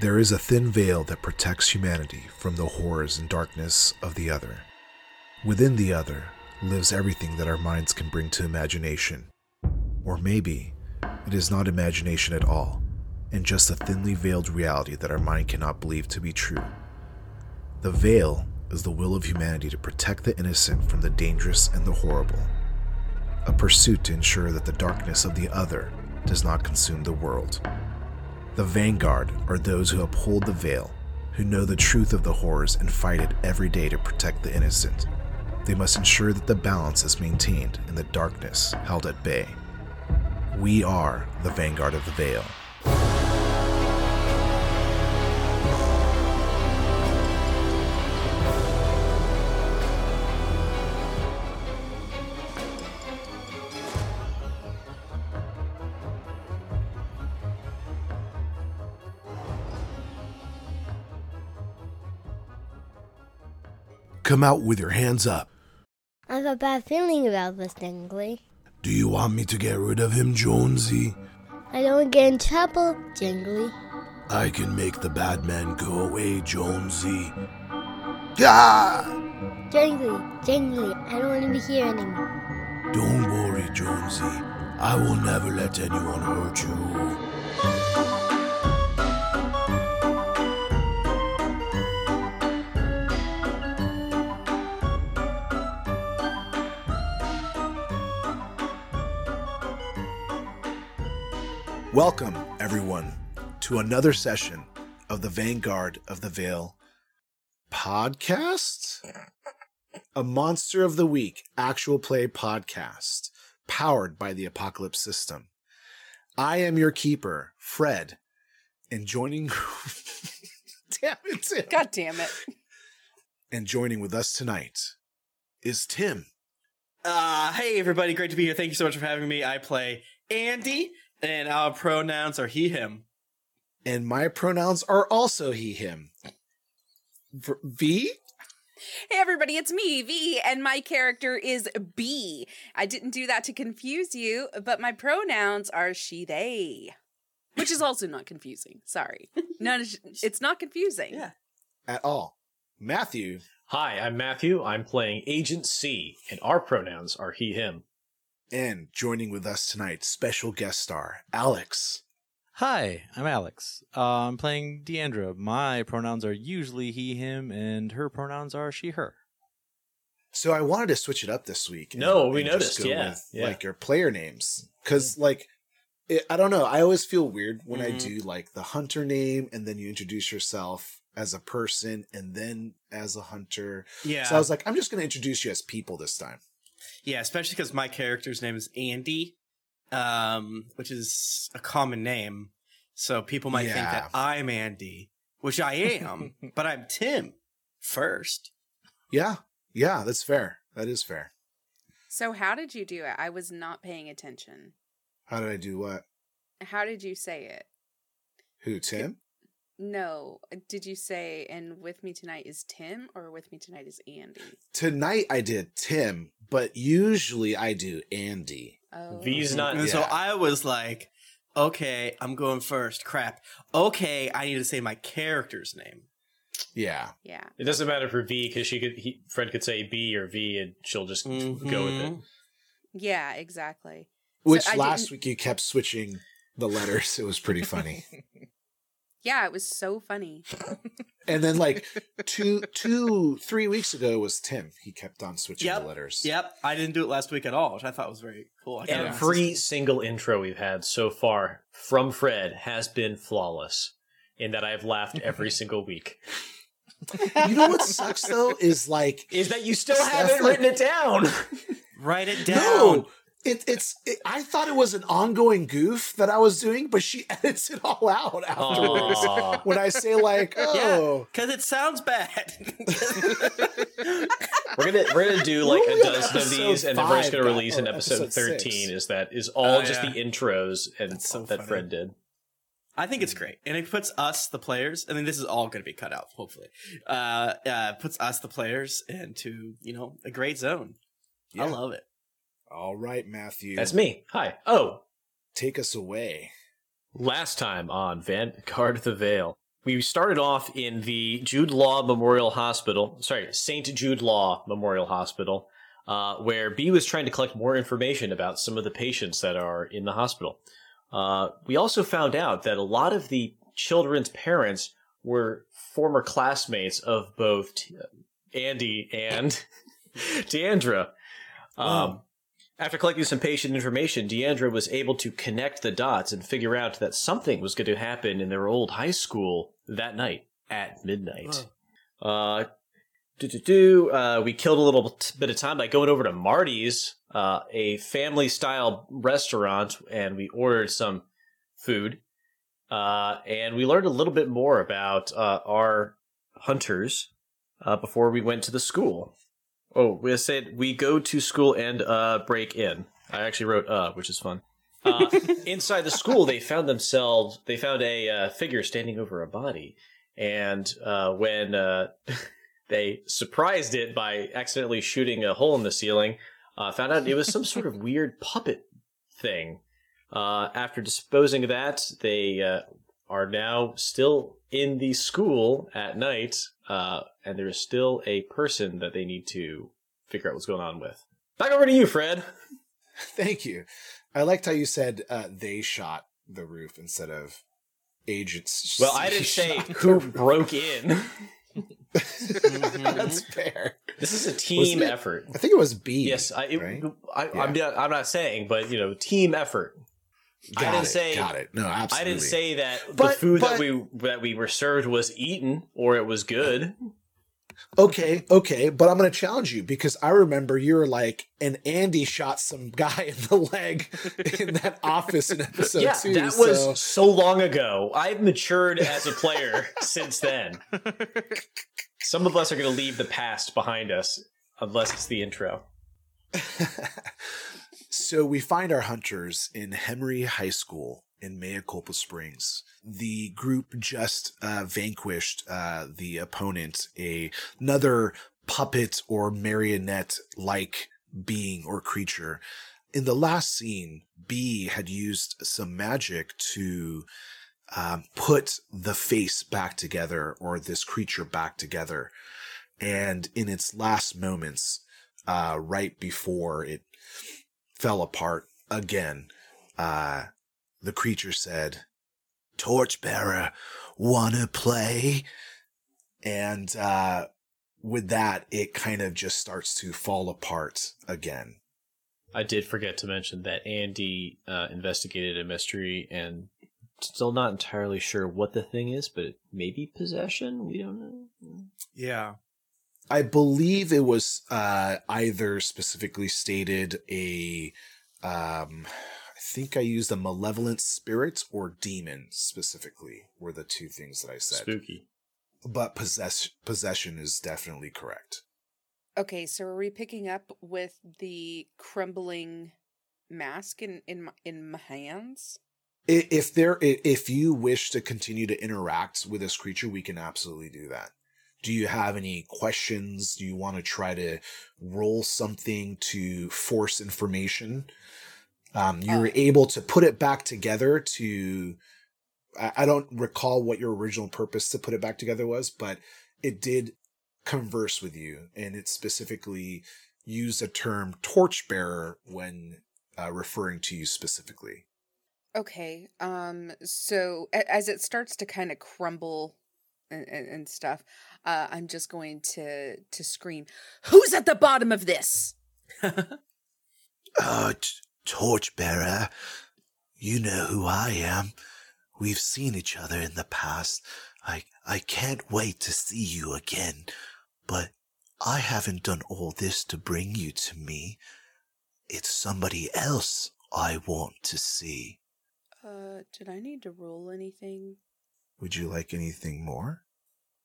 There is a thin veil that protects humanity from the horrors and darkness of the other. Within the other lives everything that our minds can bring to imagination. Or maybe it is not imagination at all, and just a thinly veiled reality that our mind cannot believe to be true. The veil is the will of humanity to protect the innocent from the dangerous and the horrible, a pursuit to ensure that the darkness of the other does not consume the world. The vanguard are those who uphold the veil, who know the truth of the horrors and fight it every day to protect the innocent. They must ensure that the balance is maintained in the darkness held at bay. We are the vanguard of the veil. Come out with your hands up. I have a bad feeling about this, Jingly. Do you want me to get rid of him, Jonesy? I don't get in trouble, Jingly. I can make the bad man go away, Jonesy. Ah! Jingly, Jingly, I don't want to be here anymore. Don't worry, Jonesy. I will never let anyone hurt you. Welcome, everyone, to another session of the Vanguard of the Veil podcast. A Monster of the Week actual play podcast powered by the Apocalypse System. I am your keeper, Fred, and joining. damn it, Tim. God damn it. And joining with us tonight is Tim. Uh, hey everybody, great to be here. Thank you so much for having me. I play Andy, and our pronouns are he, him. And my pronouns are also he, him. V- v? Hey everybody, it's me, V, and my character is B. I didn't do that to confuse you, but my pronouns are she, they. Which is also not confusing. Sorry. No, it's not confusing. Yeah. At all. Matthew. Hi, I'm Matthew. I'm playing Agent C, and our pronouns are he, him. And joining with us tonight, special guest star, Alex. Hi, I'm Alex. Uh, I'm playing Deandra. My pronouns are usually he, him, and her pronouns are she, her. So I wanted to switch it up this week. No, we just noticed, go yeah, with, yeah. Like your player names. Because, like, it, I don't know. I always feel weird when I Mhm. do, like, the hunter name and then you introduce yourself as a person and then as a hunter. Yeah. So I was like, I'm just going to introduce you as people this time. Yeah, especially because my character's name is Andy, um, which is a common name. So people might think that I'm Andy, which I am, but I'm Tim first. Yeah. Yeah, that's fair. That is fair. So, how did you do it? I was not paying attention. How did I do what? How did you say it? Who, Tim? No. Did you say, and with me tonight is Tim, or with me tonight is Andy? Tonight I did Tim, but usually I do Andy. Oh. V's not. And so I was like, okay, I'm going first. Crap. Okay, I need to say my character's name. Yeah. Yeah. It doesn't matter for V because she could. He, Fred could say B or V, and she'll just go with it. Mhm. Yeah, exactly. Which I last week you kept switching the letters. It was pretty funny. Yeah, it was so funny. and then like two, two, three weeks ago was Tim. He kept on switching Yep. the letters. Yep, I didn't do it last week at all, which I thought was very cool. I Every single intro we've had so far from Fred has been flawless, in that I've laughed every single week. You know what sucks though is like Is that you still Steph, haven't like- written it down? write it down. no. It, it's. It, I thought it was an ongoing goof that I was doing, but she edits it all out afterwards. Aw. when I say like, oh, Because it sounds bad. We're gonna we're gonna do like a dozen of these, and then we're just gonna release or an episode, episode six. thirteen. Is that is all Oh, just yeah. the intros and so that funny. Fred did. I think it's great, and it puts us, the players. I mean, this is all going to be cut out, hopefully. Uh, uh, puts us, the players, into you know a great zone. yeah. I love it. All right, Matthew. That's me. Hi. Oh, Take us away. last time on Vanguard of the Veil, we started off in the Jude Law Memorial Hospital. Sorry, St. Jude Law Memorial Hospital, uh, where B was trying to collect more information about some of the patients that are in the hospital. Uh, we also found out that a lot of the children's parents were former classmates of both T- Andy and Deandra. Um, after collecting some patient information, Deandra was able to connect the dots and figure out that something was going to happen in their old high school that night at midnight. Uh, do, do, do, uh, we killed a little bit of time by going over to Marty's, uh, a family style restaurant, and we ordered some food. Uh, and we learned a little bit more about uh, our hunters uh, before we went to the school. Oh, we said we go to school and uh, break in. I actually wrote uh, which is fun. Uh, inside the school, they found themselves. They found a uh, figure standing over a body, and uh, when uh, they surprised it by accidentally shooting a hole in the ceiling, uh, found out it was some sort of weird puppet thing. Uh, after disposing of that, they uh, are now still in the school at night, uh, and there is still a person that they need to figure out what's going on with. Back over to you, Fred. Thank you. I liked how you said uh, they shot the roof instead of agents. Well, I didn't say who broke in. That's fair. This is a team it- effort. I think it was B. Yes, I, it, right? I, Yeah. I'm, not, I'm not saying, but you know, team effort. I didn't it, say- Got it. No, absolutely. I didn't say that the But- food that we that we were served was eaten or it was good. Okay, okay, but I'm going to challenge you because I remember you were like, and Andy shot some guy in the leg in that office in episode yeah, two. that so- was so long ago. I've matured as a player since then. Some of us are going to leave the past behind us unless it's the intro. So we find our hunters in Hemery High School in Maya Culpa Springs. The group just uh, vanquished uh, the opponent, a another puppet or marionette like being or creature. In the last scene, B had used some magic to um, put the face back together or this creature back together. And in its last moments, uh, right before it fell apart again, uh, the creature said, Torchbearer, wanna play? And, uh, with that, it kind of just starts to fall apart again. I did forget to mention that Andy uh, investigated a mystery and still not entirely sure what the thing is, but maybe possession. We don't know. Yeah. I believe it was uh, either specifically stated a, um, I think I used a malevolent spirit or demon specifically were the two things that I said. Spooky. But possess possession is definitely correct. Okay, so are we picking up with the crumbling mask in in my, in my hands? If there, if you wish to continue to interact with this creature, we can absolutely do that. Do you have any questions? Do you want to try to roll something to force information? Um, you were Uh. able to put it back together to. I, I don't recall what your original purpose to put it back together was, but it did converse with you, and it specifically used the term torchbearer when uh, referring to you specifically. Okay, um, so a- as it starts to kind of crumble and, and, and stuff, uh, I'm just going to to scream, "Who's at the bottom of this?" Oh, t- Torchbearer, you know who I am. We've seen each other in the past. I I can't wait to see you again. But I haven't done all this to bring you to me. It's somebody else I want to see. Uh, did I need to roll anything? Would you like anything more?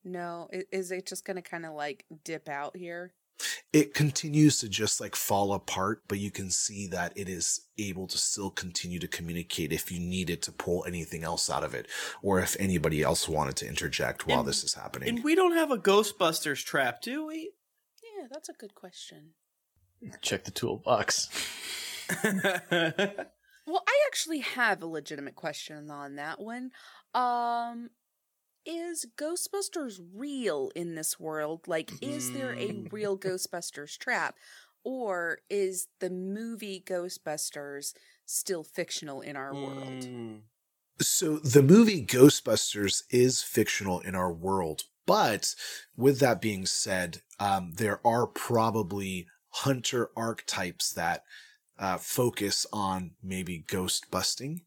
No, is it just gonna kind of like dip out here? It continues to just like fall apart, but you can see that it is able to still continue to communicate if you needed to pull anything else out of it, or if anybody else wanted to interject while And- this is happening. And we don't have a Ghostbusters trap, do we? Yeah, that's a good question. Check the toolbox. Well, I actually have a legitimate question on that one. Um, is Ghostbusters real in this world? Like, is there a Mm. real Ghostbusters trap? Or is the movie Ghostbusters still fictional in our world? Mm. So the movie Ghostbusters is fictional in our world, but with that being said, um, there are probably hunter archetypes that uh, focus on maybe ghost busting.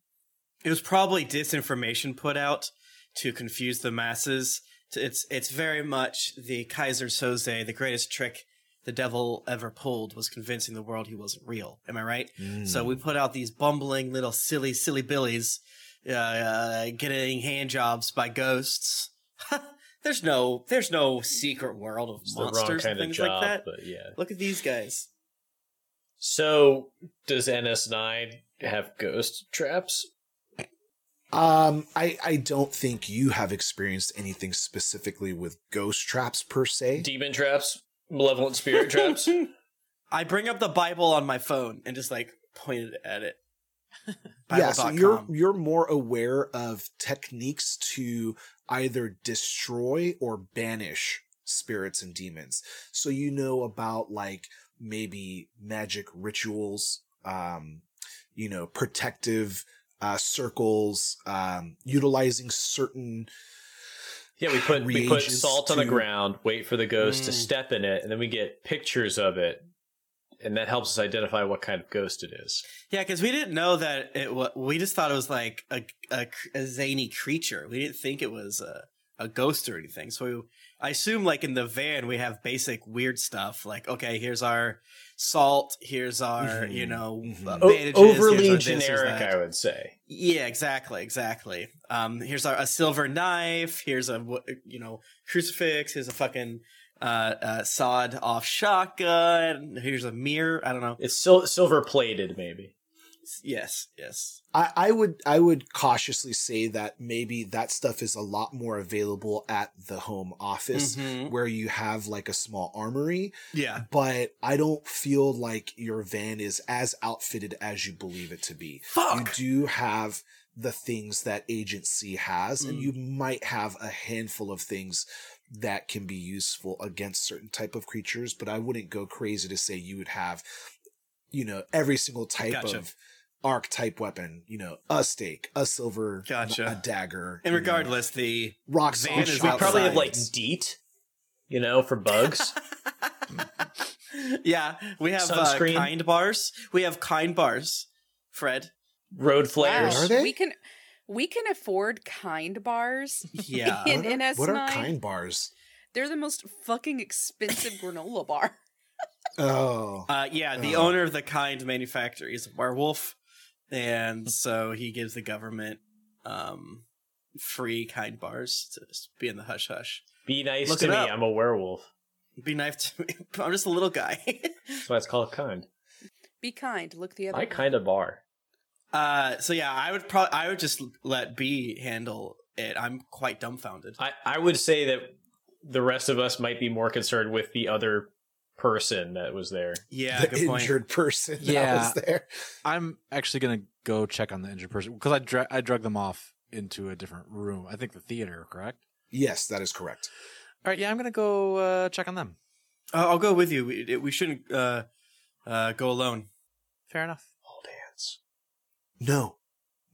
It was probably disinformation put out to confuse the masses. It's it's very much the Keyser Söze, the greatest trick the devil ever pulled was convincing the world he wasn't real. Am I right? So we put out these bumbling little silly silly billies, uh, uh, getting hand jobs by ghosts. there's no there's no secret world of It's monsters and things job, like that. but yeah. Look at these guys. So, does NS9 have ghost traps? Um, I, I don't think you have experienced anything specifically with ghost traps per se. Demon traps? Malevolent spirit traps? I bring up the Bible on my phone and just like pointed at it. yeah, so you're you're more aware of techniques to either destroy or banish spirits and demons. So you know about like maybe magic rituals, um, you know, protective uh, circles, um, utilizing certain Yeah, we put we put Reagents salt on the ground, wait for the ghost to Mm. step in it, and then we get pictures of it, and that helps us identify what kind of ghost it is. Yeah, because we didn't know that it was. We just thought it was like a, a, a zany creature. We didn't think it was a, a ghost or anything. So we, I assume, like in the van, we have basic weird stuff. Like, okay, here's our salt. Here's our, Mhm, you know, mhm. uh, O- overly our this, generic. I would say. Yeah, exactly, exactly. Um, here's our, a silver knife. Here's a you know crucifix. Here's a fucking uh, uh sawed off shotgun. Here's a mirror. I don't know. It's sil- silver plated, maybe. Yes, yes. I, I would I would cautiously say that maybe that stuff is a lot more available at the home office Mhm. where you have like a small armory, Yeah. but I don't feel like your van is as outfitted as you believe it to be. Fuck. You do have the things that agency has, and Mm. you might have a handful of things that can be useful against certain type of creatures, but I wouldn't go crazy to say you would have, you know, every single type Gotcha. of archetype weapon, you know, a stake, a silver, Gotcha. a dagger. And you know, regardless, the rocks van is We probably have like. DEET, you know, for bugs. yeah, we have uh, kind bars. We have kind bars. Fred. Road flares. Are they? We can we can afford kind bars Yeah. in What are- NS9. What are kind bars? They're the most fucking expensive granola bar. Oh. Uh, yeah, the Oh. owner of the kind manufacturer is a werewolf, and so he gives the government um, free kind bars to be in the hush hush. Be nice Look to me. up. I'm a werewolf. Be nice to me. I'm just a little guy. That's why it's called kind. Be kind. Look the other I kind of bar. uh, so yeah, I would probably I would just let B handle it. I'm quite dumbfounded. I, I would say that the rest of us might be more concerned with the other person that was there. Yeah, the good point. injured person Yeah. that was there. I'm actually gonna go check on the injured person because I dra- I drug them off into a different room. I think the theater, correct? Yes, that is correct. All right, yeah, I'm gonna go uh, check on them. Uh, I'll go with you. We, we shouldn't uh, uh, go alone. Fair enough. Hold hands. No,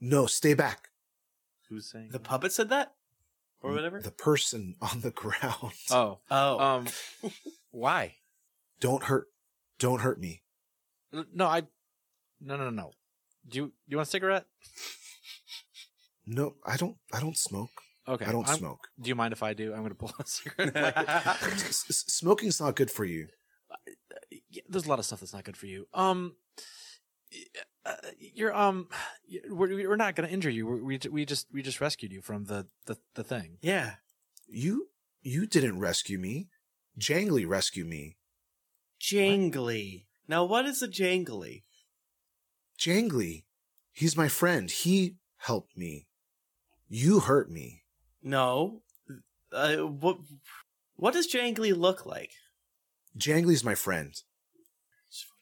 no, stay back. Who's saying? The puppet said that, or whatever. The person on the ground. oh, oh, um, why? Don't hurt. Don't hurt me. No, I. No, no, no. Do you you want a cigarette? No, I don't. I don't smoke. Okay, I don't I'm- smoke. Do you mind if I do? I'm gonna pull a cigarette. S- s- smoking's not good for you. Yeah, there's a lot of stuff that's not good for you. Um, uh, you're um, we're, we're not gonna injure you. We we, we just we just rescued you from the the, the thing. yeah. You you didn't rescue me. Jangly rescued me. Jangly. Now, what is a jangly? Jangly, he's my friend. He helped me. You hurt me. No. Uh, what? What does jangly look like? Jangly's my friend.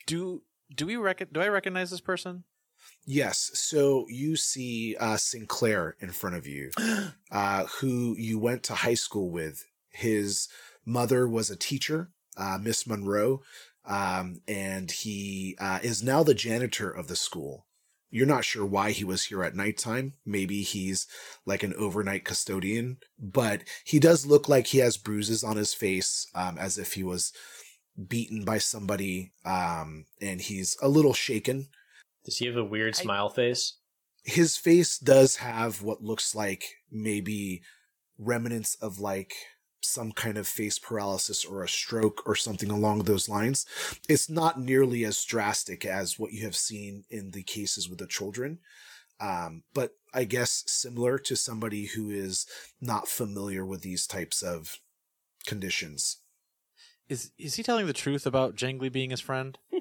Do do we reckon? Do I recognize this person? Yes. So you see uh, Sinclair in front of you, uh, who you went to high school with. His mother was a teacher, uh, Miss Monroe, um, and he uh, is now the janitor of the school. You're not sure why he was here at nighttime. Maybe he's like an overnight custodian, but he does look like he has bruises on his face, um, as if he was beaten by somebody, um, and he's a little shaken Does he have a weird smile face? his face does have what looks like maybe remnants of like some kind of face paralysis or a stroke or something along those lines. It's not nearly as drastic as what you have seen in the cases with the children. Um, but I guess similar to somebody who is not familiar with these types of conditions. Is is he telling the truth about Jangly being his friend?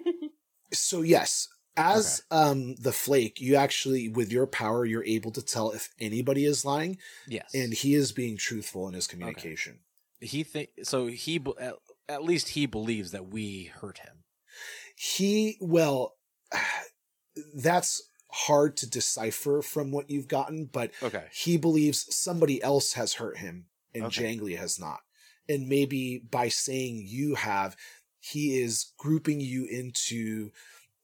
So yes, as um the flake, you actually with your power you're able to tell if anybody is lying Yes. and he is being truthful in his communication. He think so. He at, at least he believes that we hurt him. He well that's hard to decipher from what you've gotten, but Okay. he believes somebody else has hurt him and Okay. Jangly has not. And maybe by saying you have, he is grouping you into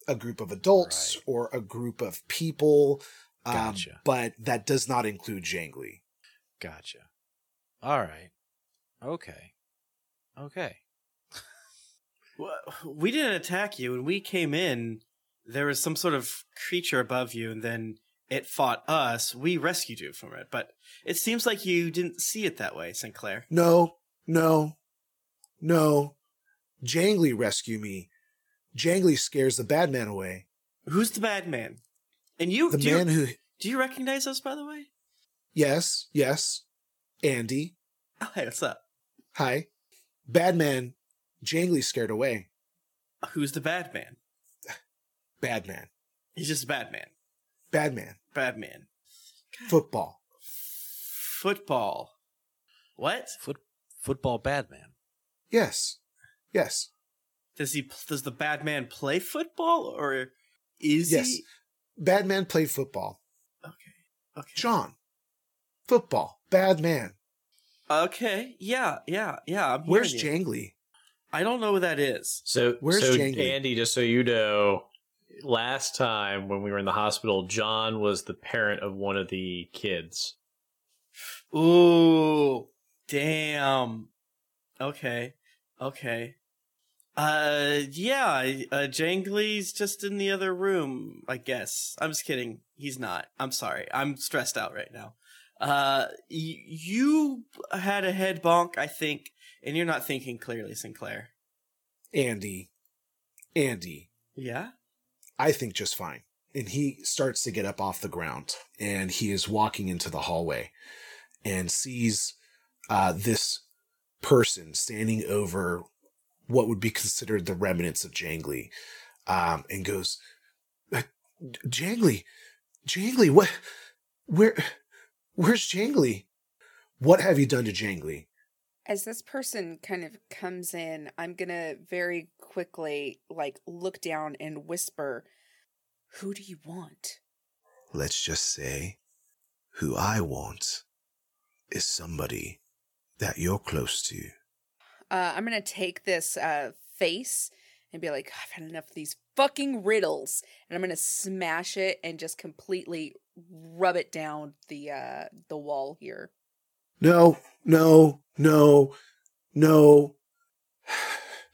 a group of adults Right. or a group of people. um, Gotcha. but that does not include Jangly. Gotcha. All right. Okay. Okay. Well, We didn't attack you. When we came in, there was some sort of creature above you, and then it fought us. We rescued you from it, but it seems like you didn't see it that way, Sinclair. No, no, no. Jangly rescue me. Jangly scares the bad man away. Who's the bad man? And you, The man you who, do you recognize us, by the way? yes, yes, Andy. Oh, hey, what's up? Hi. Bad man, Jangly scared away. Who's the bad man? Bad man, He's just a bad man. bad man. Bad man. Football. Football. What Foot football bad man. Yes, yes, does he? Does the bad man play football, or is yes. he? Bad man played football. Okay. Okay. John. Football. Bad man. Okay. Yeah. Yeah. Yeah. I'm Where's. Jangly? I don't know who that is. So, Where's so Jangly? Andy, just so you know, last time when we were in the hospital, John was the parent of one of the kids. Ooh. Damn. Okay. Okay. Uh, yeah, uh, Jangly's just in the other room, I guess. I'm just kidding. He's not. I'm sorry. I'm stressed out right now. Uh, y- you had a head bonk, I think, and you're not thinking clearly, Sinclair. Andy. Andy. Yeah? I think just fine. And he starts to get up off the ground and he is walking into the hallway and sees uh, this person standing over what would be considered the remnants of Jangly um, and goes, "Uh, Jangly, Jangly, what, where, where's Jangly? What have you done to Jangly? As this person kind of comes in, I'm gonna very quickly like look down and whisper, "Who do you want?" Let's just say, who I want is somebody that you're close to. Uh, I'm gonna take this uh, face and be like, "I've had enough of these fucking riddles," and I'm gonna smash it and just completely rub it down the uh, the wall here. No, no, no, no.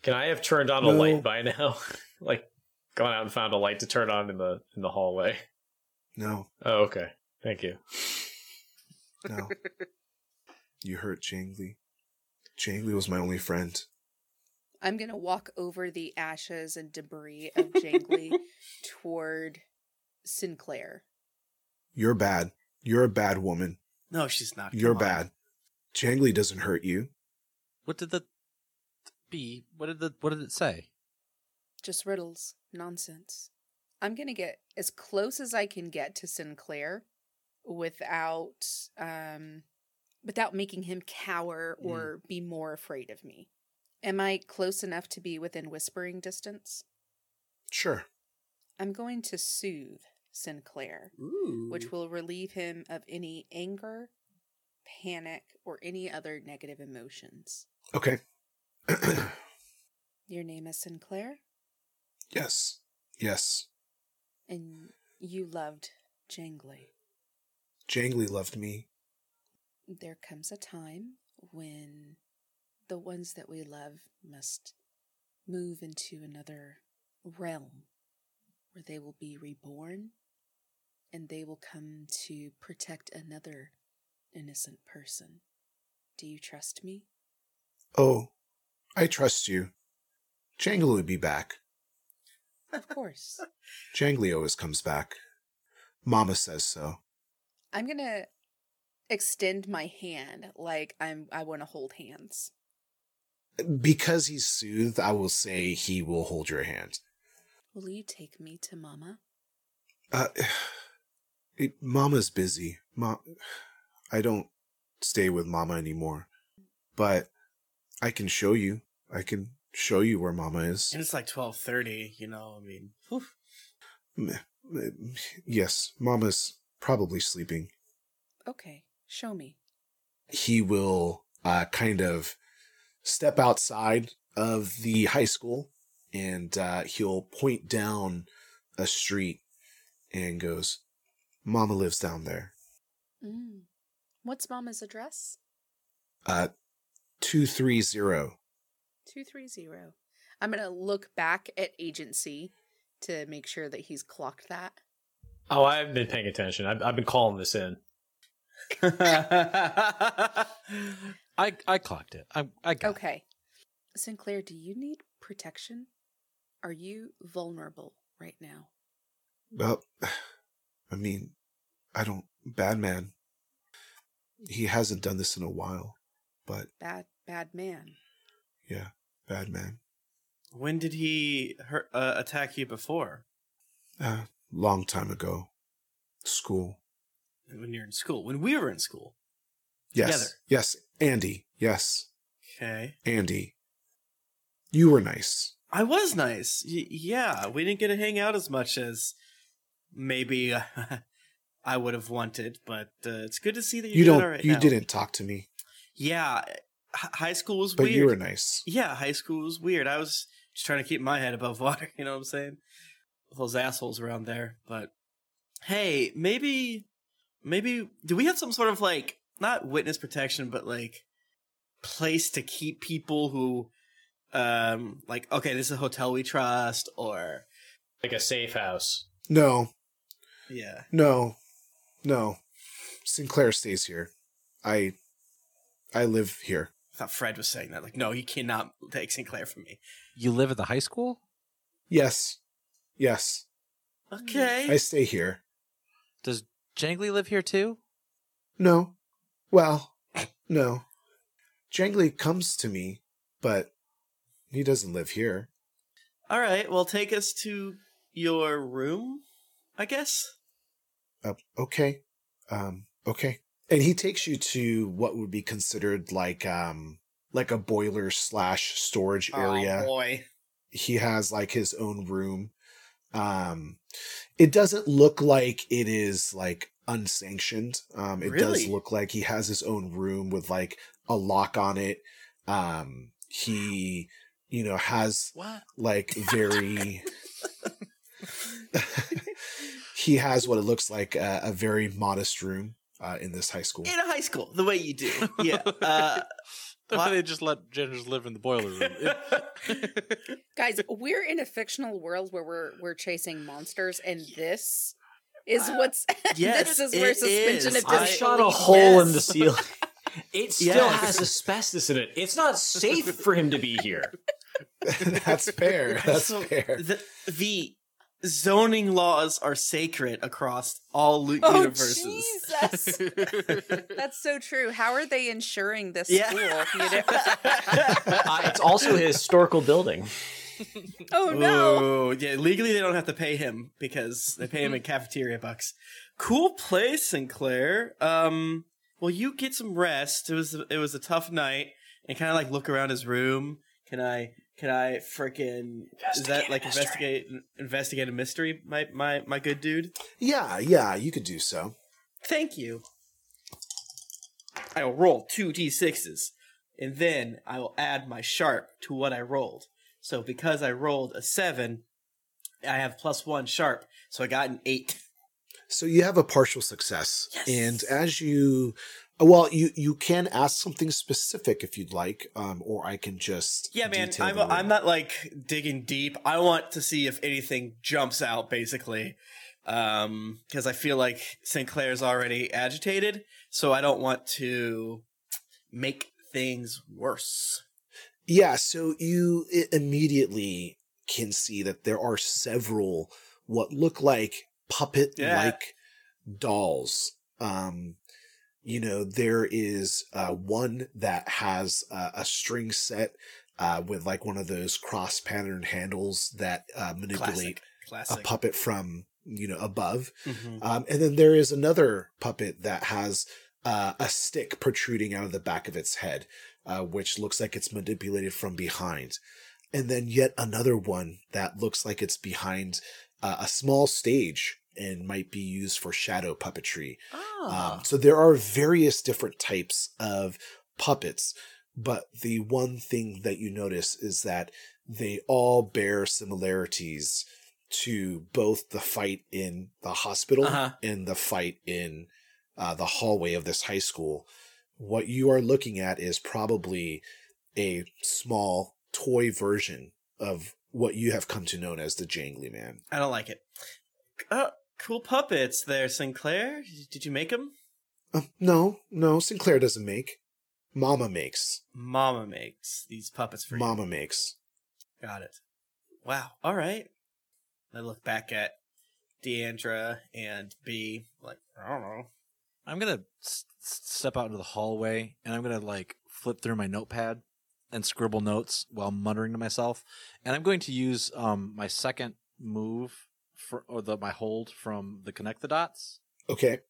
Can I have turned on a light by now? like gone out and found a light to turn on in the in the hallway. No, Oh, okay. Thank you. no. you hurt Jangly. Jangly was my only friend. I'm gonna walk over the ashes and debris of Jangly toward Sinclair. You're bad. You're a bad woman. No, she's not. You're Come on. bad. Jangly doesn't hurt you. What did the B? What did the what did it say? Just riddles, nonsense. I'm gonna get as close as I can get to Sinclair without um without making him cower or be more afraid of me. Am I close enough to be within whispering distance? Sure. I'm going to soothe Sinclair, Ooh. which will relieve him of any anger, panic, or any other negative emotions. Okay. Your name is Sinclair, yes. Yes. and you loved Jangly. Jangly loved me. There comes a time when the ones that we love must move into another realm where they will be reborn and they will come to protect another innocent person. Do you trust me? Oh, I trust you. Jangly will be back. Of course. Jangly always comes back. Mama says so. I'm going to extend my hand like I'm I want to hold hands. Because he's soothed, I will say he will hold your hand. Will you take me to mama? Uh, it, Mama's busy. Ma, I don't stay with Mama anymore. But I can show you. I can show you where Mama is. And it's like twelve thirty. You know, I mean, whew. M- m- Yes, Mama's probably sleeping. Okay, show me. He will uh, kind of step outside of the high school and uh, he'll point down a street and goes, Mama lives down there. Mm. What's mama's address? Uh, 230. 230. I'm going to look back at agency to make sure that he's clocked that. Oh, I've been paying attention. I've, I've been calling this in. I I clocked it. I I got it. Okay. Sinclair, do you need protection? Are you vulnerable right now? Well, I mean, I don't. Bad man. He hasn't done this in a while, but Bad, bad man. yeah, bad man. when did he hurt, uh, attack you before? Uh, long time ago. School. When you're in school? When we were in school? Yes. Together. Yes. Andy. Yes. Okay. Andy. You were nice. I was nice. Y- yeah, we didn't get to hang out as much as maybe I would have wanted, but uh, it's good to see that you're You doing don't. all right you now. didn't talk to me, Yeah, h- high school was but weird. you were nice. Yeah, high school was weird. I was just trying to keep my head above water. You know what I'm saying? With those assholes around there. But hey, maybe, maybe do we have some sort of like not witness protection, but like place to keep people who, um, like okay, this is a hotel we trust, or Like a safe house. No. yeah, No. No. Sinclair stays here. I. I live here. I thought Fred was saying that. Like, no, you cannot take Sinclair from me. You live at the high school? Yes. Yes. Okay. I stay here. Does Jangly live here too? No. Well, no. Jangly comes to me, but he doesn't live here. All right. Well, take us to your room, I guess. Uh, okay. Um, okay. And he takes you to what would be considered like um like a boiler slash storage area. Oh boy. he has like his own room. Um, it doesn't look like it is like unsanctioned. Um, it does look like he has his own room with like a lock on it. Um, he, you know, has What? like very. he has what it looks like a, a very modest room uh, in this high school. In a high school, the way you do. Yeah. Uh, Why What? they just let genders live in the boiler room? Guys, we're in a fictional world where we're we're chasing monsters and this is what's Yes, this is where suspension is. of I I shot a hole in the ceiling. It still Yes. has asbestos in it. It's not safe for him to be here. That's fair. That's so fair. The, the zoning laws are sacred across all lu- Oh universes. Jesus. That's so true. How are they insuring this Yeah. school? You know? Uh, it's also a historical building. oh no. Ooh, yeah, legally they don't have to pay him because they pay him in cafeteria bucks. Cool place, Sinclair. Um, well, you get some rest. It was it was a tough night, and kind of like look around his room. Can I Can I freaking is that like investigate investigate a mystery, my my my good dude? Yeah, yeah, you could do so. Thank you. I will roll two d6s, and then I will add my sharp to what I rolled. So because I rolled a seven, I have plus one sharp, so I got an eight. So you have a partial success, and as you, well, you you can ask something specific if you'd like, um, or I can just Yeah, man, I'm I'm not like digging deep. I want to see if anything jumps out, basically, um, because I feel like Sinclair's already agitated, so I don't want to make things worse. Yeah, so you immediately can see that there are several what look like puppet like dolls. Um, you know, there is uh, one that has uh, a string set uh, with like one of those cross patterned handles that uh, manipulate Classic. a puppet from you know above. Mhm. Um, and then there is another puppet that has uh, a stick protruding out of the back of its head, uh, which looks like it's manipulated from behind. And then yet another one that looks like it's behind uh, a small stage and might be used for shadow puppetry. Ah. Um, so there are various different types of puppets, but the one thing that you notice is that they all bear similarities to both the fight in the hospital Uh-huh. and the fight in uh, the hallway of this high school. What you are looking at is probably a small toy version of what you have come to know as the Jangly Man. I don't like it. Uh, cool puppets there, Sinclair. Did you make them? Uh, no, no, Sinclair doesn't make. Mama makes. Mama makes these puppets for you. Mama makes. Got it. Wow. All right. I look back at Deandra and B. Like I don't know. I'm gonna s- step out into the hallway and I'm gonna like flip through my notepad and scribble notes while muttering to myself. And I'm going to use um my second move for or the my hold from the connect the dots. Okay.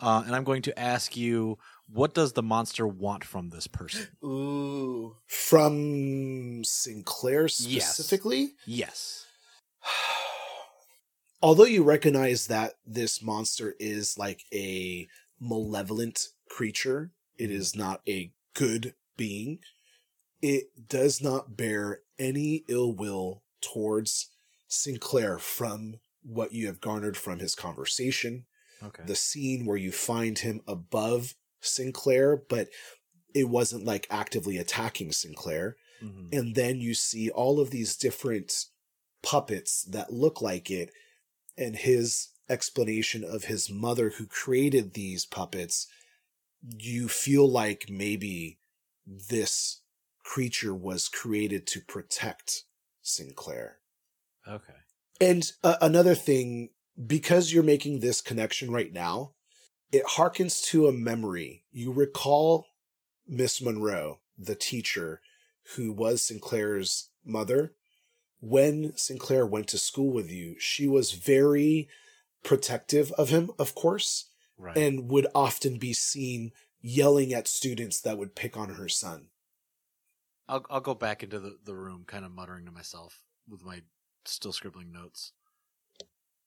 Uh, and I'm going to ask you, what does the monster want from this person? Ooh. From Sinclair Yes. specifically? Yes. Although you recognize that this monster is like a malevolent creature, it is not a good being. It does not bear any ill will towards Sinclair from what you have garnered from his conversation, Okay. the scene where you find him above Sinclair, but it wasn't like actively attacking Sinclair. Mhm. And then you see all of these different puppets that look like it, and his explanation of his mother who created these puppets. You feel like maybe this creature was created to protect Sinclair. Okay. And uh, another thing, because you're making this connection right now, it harkens to a memory. You recall Miss Monroe, the teacher who was Sinclair's mother. When Sinclair went to school with you, she was very protective of him, of course, Right. and would often be seen yelling at students that would pick on her son. I'll I'll go back into the, the room, kind of muttering to myself with my still scribbling notes.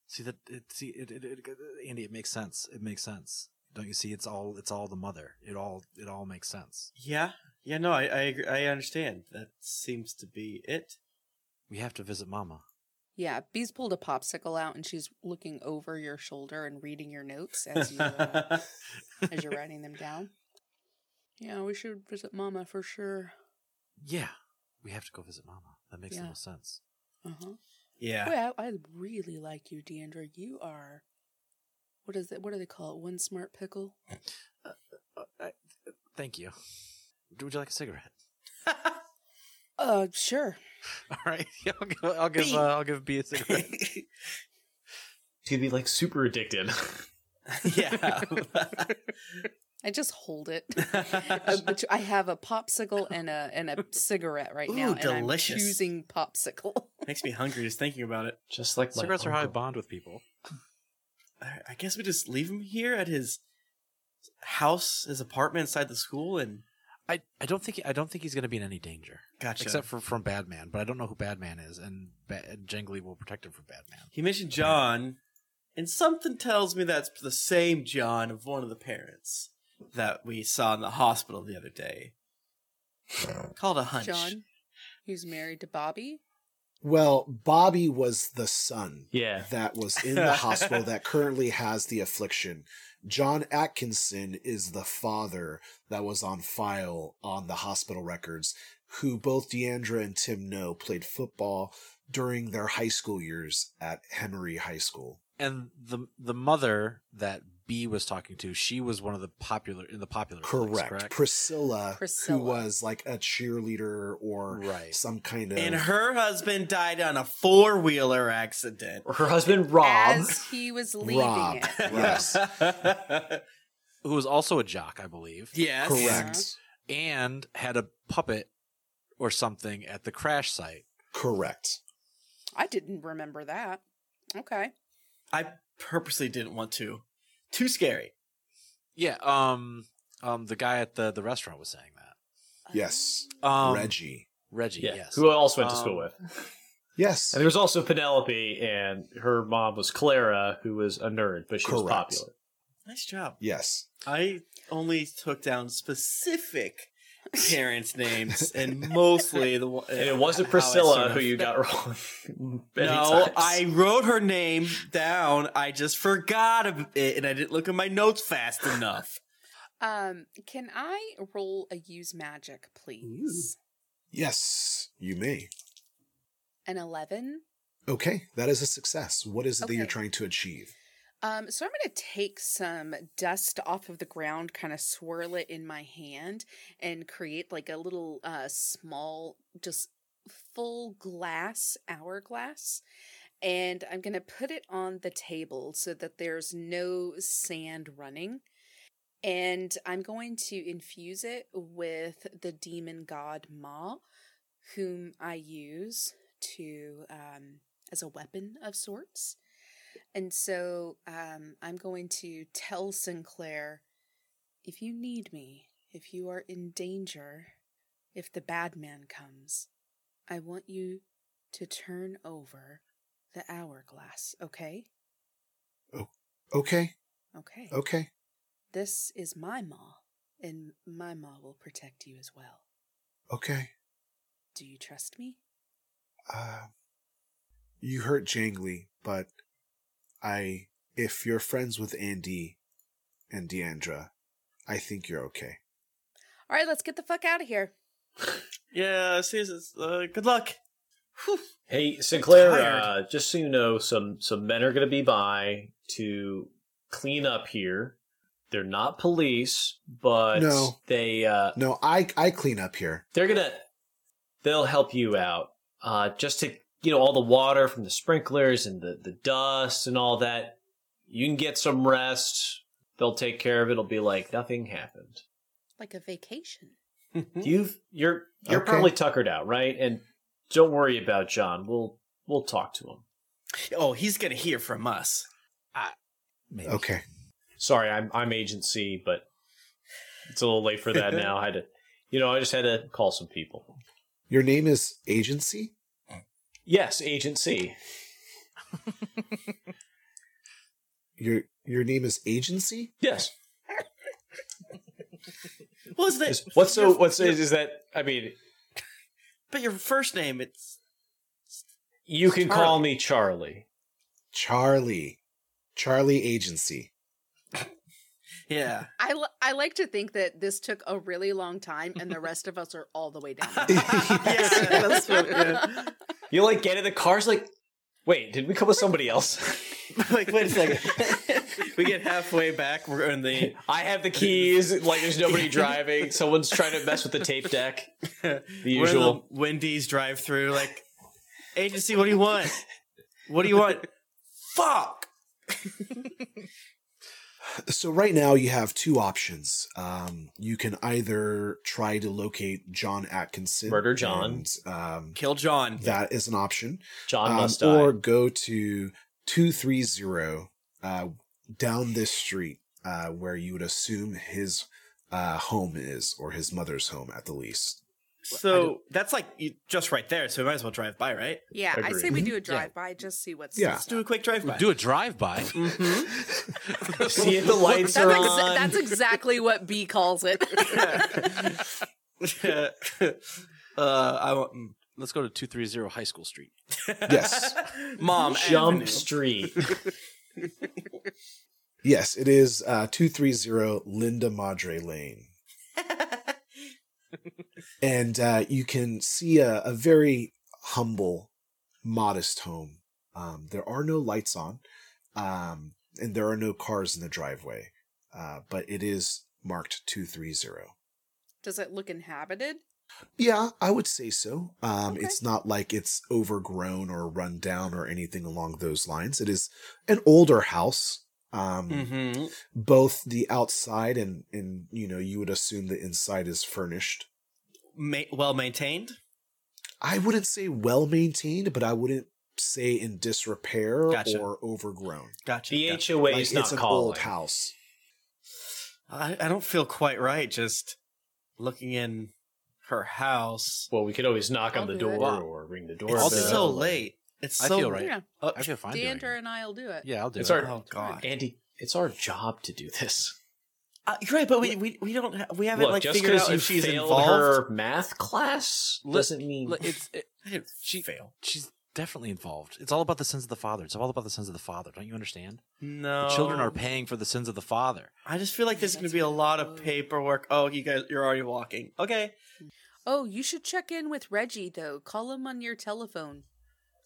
See that? It, see it, it, it, Andy. It makes sense. It makes sense. Don't you see? It's all it's all the mother. It all it all makes sense. Yeah. Yeah. No, I I, agree. I understand. That seems to be it. We have to visit Mama. Yeah, B's pulled a popsicle out and she's looking over your shoulder and reading your notes as you uh, as you're writing them down. Yeah, we should visit Mama for sure. Yeah, we have to go visit Mama. That makes the most sense. Uh huh. yeah. Well, I really like you, Deandra. You are. What is it? What do they call it? One smart pickle. Uh, I, thank you. Would you like a cigarette? Uh, sure. All right. I'll give I'll give B. uh, I'll give B a cigarette. He's gonna be like super addicted. yeah. I just hold it. Uh, but I have a popsicle and a and a cigarette right now, and delicious. I'm choosing popsicle. Makes me hungry just thinking about it. Just like my Cigarettes are how I bond with people. I I guess we just leave him here at his house, his apartment inside the school, and I, I don't think I don't think he's going to be in any danger, Gotcha. except for from Badman. But I don't know who Badman is, and, ba- and Jangly will protect him from Badman. he mentioned John, and something tells me that's the same John of one of the parents that we saw in the hospital the other day. Called a hunch. John, who's married to Bobby. Well, Bobby was the son Yeah. that was in the hospital that currently has the affliction. John Atkinson is the father that was on file on the hospital records, who both Deandra and Tim know played football during their high school years at Henry High School. And the the mother that B was talking to, she was one of the popular in the popular. cliques, Correct. correct. Priscilla, Priscilla. who was like a cheerleader or Right. some kind of. And her husband died on a four wheeler accident. Her husband Rob. As he was leaving Rob. it. Yes. Who was also a jock, I believe. yes. Correct. and had a puppet or something at the crash site. Correct. I didn't remember that. Okay. I purposely didn't want to. Too scary. Yeah, um, um, the guy at the the restaurant was saying that. Yes. Um, Reggie. Reggie, Yeah. yes. Who I also went to school Um, with. Yes. And there was also Penelope, and her mom was Clara, who was a nerd, but she was popular. Nice job. Yes. I only took down specific parents' names and mostly the one. And it wasn't Priscilla who you got wrong. many No, times. I wrote her name down. I just forgot it, and I didn't look at my notes fast enough. Um, can I roll a use magic, please? Yes, you may. An eleven. Okay, that is a success. What is it that you're trying to achieve? Um, so I'm going to take some dust off of the ground, kind of swirl it in my hand, and create like a little uh, small, just full glass hourglass. And I'm going to put it on the table so that there's no sand running. And I'm going to infuse it with the demon god Ma, whom I use to um, as a weapon of sorts. And so um, I'm going to tell Sinclair if you need me, if you are in danger, if the bad man comes, I want you to turn over the hourglass, okay? Oh, Okay, Okay. okay. This is my maw, and my maw will protect you as well. Okay. Do you trust me? Uh, you hurt Jangly, but I, if you're friends with Andy and Deandra, I think you're okay. All right, let's get the fuck out of here. Yeah, see, uh, good luck. Whew. Hey, Sinclair, uh, just so you know, some some men are going to be by to clean up here. They're not police, but No. they uh, No, I I clean up here. they're gonna they'll help you out. Uh, just to you know, all the water from the sprinklers and the the dust and all that. You can get some rest. They'll take care of it. It'll be like nothing happened. Like a vacation. Mm-hmm. You've you're you're Okay. probably tuckered out, right? And don't worry about John. We'll we'll talk to him. oh, he's gonna hear from us. Maybe. Okay. Sorry, I'm I'm Agent C, but it's a little late for that now. I had to, you know, I just had to call some people. Your name is Agency? Yes, Agent C. Your your name is Agency? Yes. What's that? Is- What's so? What's your- is that? I mean, But your first name, it's you can Charlie. call me Charlie. Charlie. Charlie Agency. yeah. I, I like to think that this took a really long time and the rest of us are all the way down. Yeah, that's what- yeah. You like get in the car's like, wait, did we come with somebody else? like, wait a second. we get halfway back. We're in the I have the keys. Like, there's nobody driving. Someone's trying to mess with the tape deck. The usual. the Wendy's drive-through. Like, agency, what do you want? What do you want? Fuck. So right now you have two options. Um, you can either try to locate John Atkinson, Murder John. and, um, Kill John. that is an option, John um, must die. or go to two three zero uh, down this street uh, where you would assume his uh, home is, or his mother's home at the least. So that's like just right there. So we might as well drive by, right? Yeah, I say we do a drive by, just see what's. Yeah. Let's do a quick drive by. Do a drive by. See if the lights That's, are exa- on. that's exactly what B calls it. uh, I want mm, Let's go to two three zero High School Street. Yes, mom. Jump Avenue. Street. yes, it is uh, two three zero Linda Madre Lane. And uh, you can see a, a very humble, modest home. Um, there are no lights on, um, and there are no cars in the driveway, uh, but it is marked two three zero. Does it look inhabited? Yeah, I would say so. Um, Okay. It's not like it's overgrown or run down or anything along those lines. It is an older house. Um, Mm-hmm. both the outside and and you know you would assume the inside is furnished. Ma- well maintained. I wouldn't say well maintained, but I wouldn't say in disrepair Gotcha. or overgrown. Gotcha. The gotcha. HOA Like is not it's an calling. old house. I, I don't feel quite right just looking in her house. Well, we could always knock I'll on the do it. door or ring the doorbell. I'll It's so late. It's I so feel right. Yeah, Uh, I feel fine doing and I'll do it. Yeah, I'll do It's it. our- oh god. Andy, it's our job to do this. Uh, you're right, but we we, we don't ha- we haven't Look, like just figured out you if she's failed involved. her math class Li- doesn't mean Look, It's it, I She- fail. she's definitely involved. It's all about the sins of the father. It's all about the sins of the father. Don't you understand? No, The children are paying for the sins of the father. I just feel like there's going to be a lot of paperwork. Oh, you guys, you're already walking. Okay. Oh, you should check in with Reggie though. Call him on your telephone.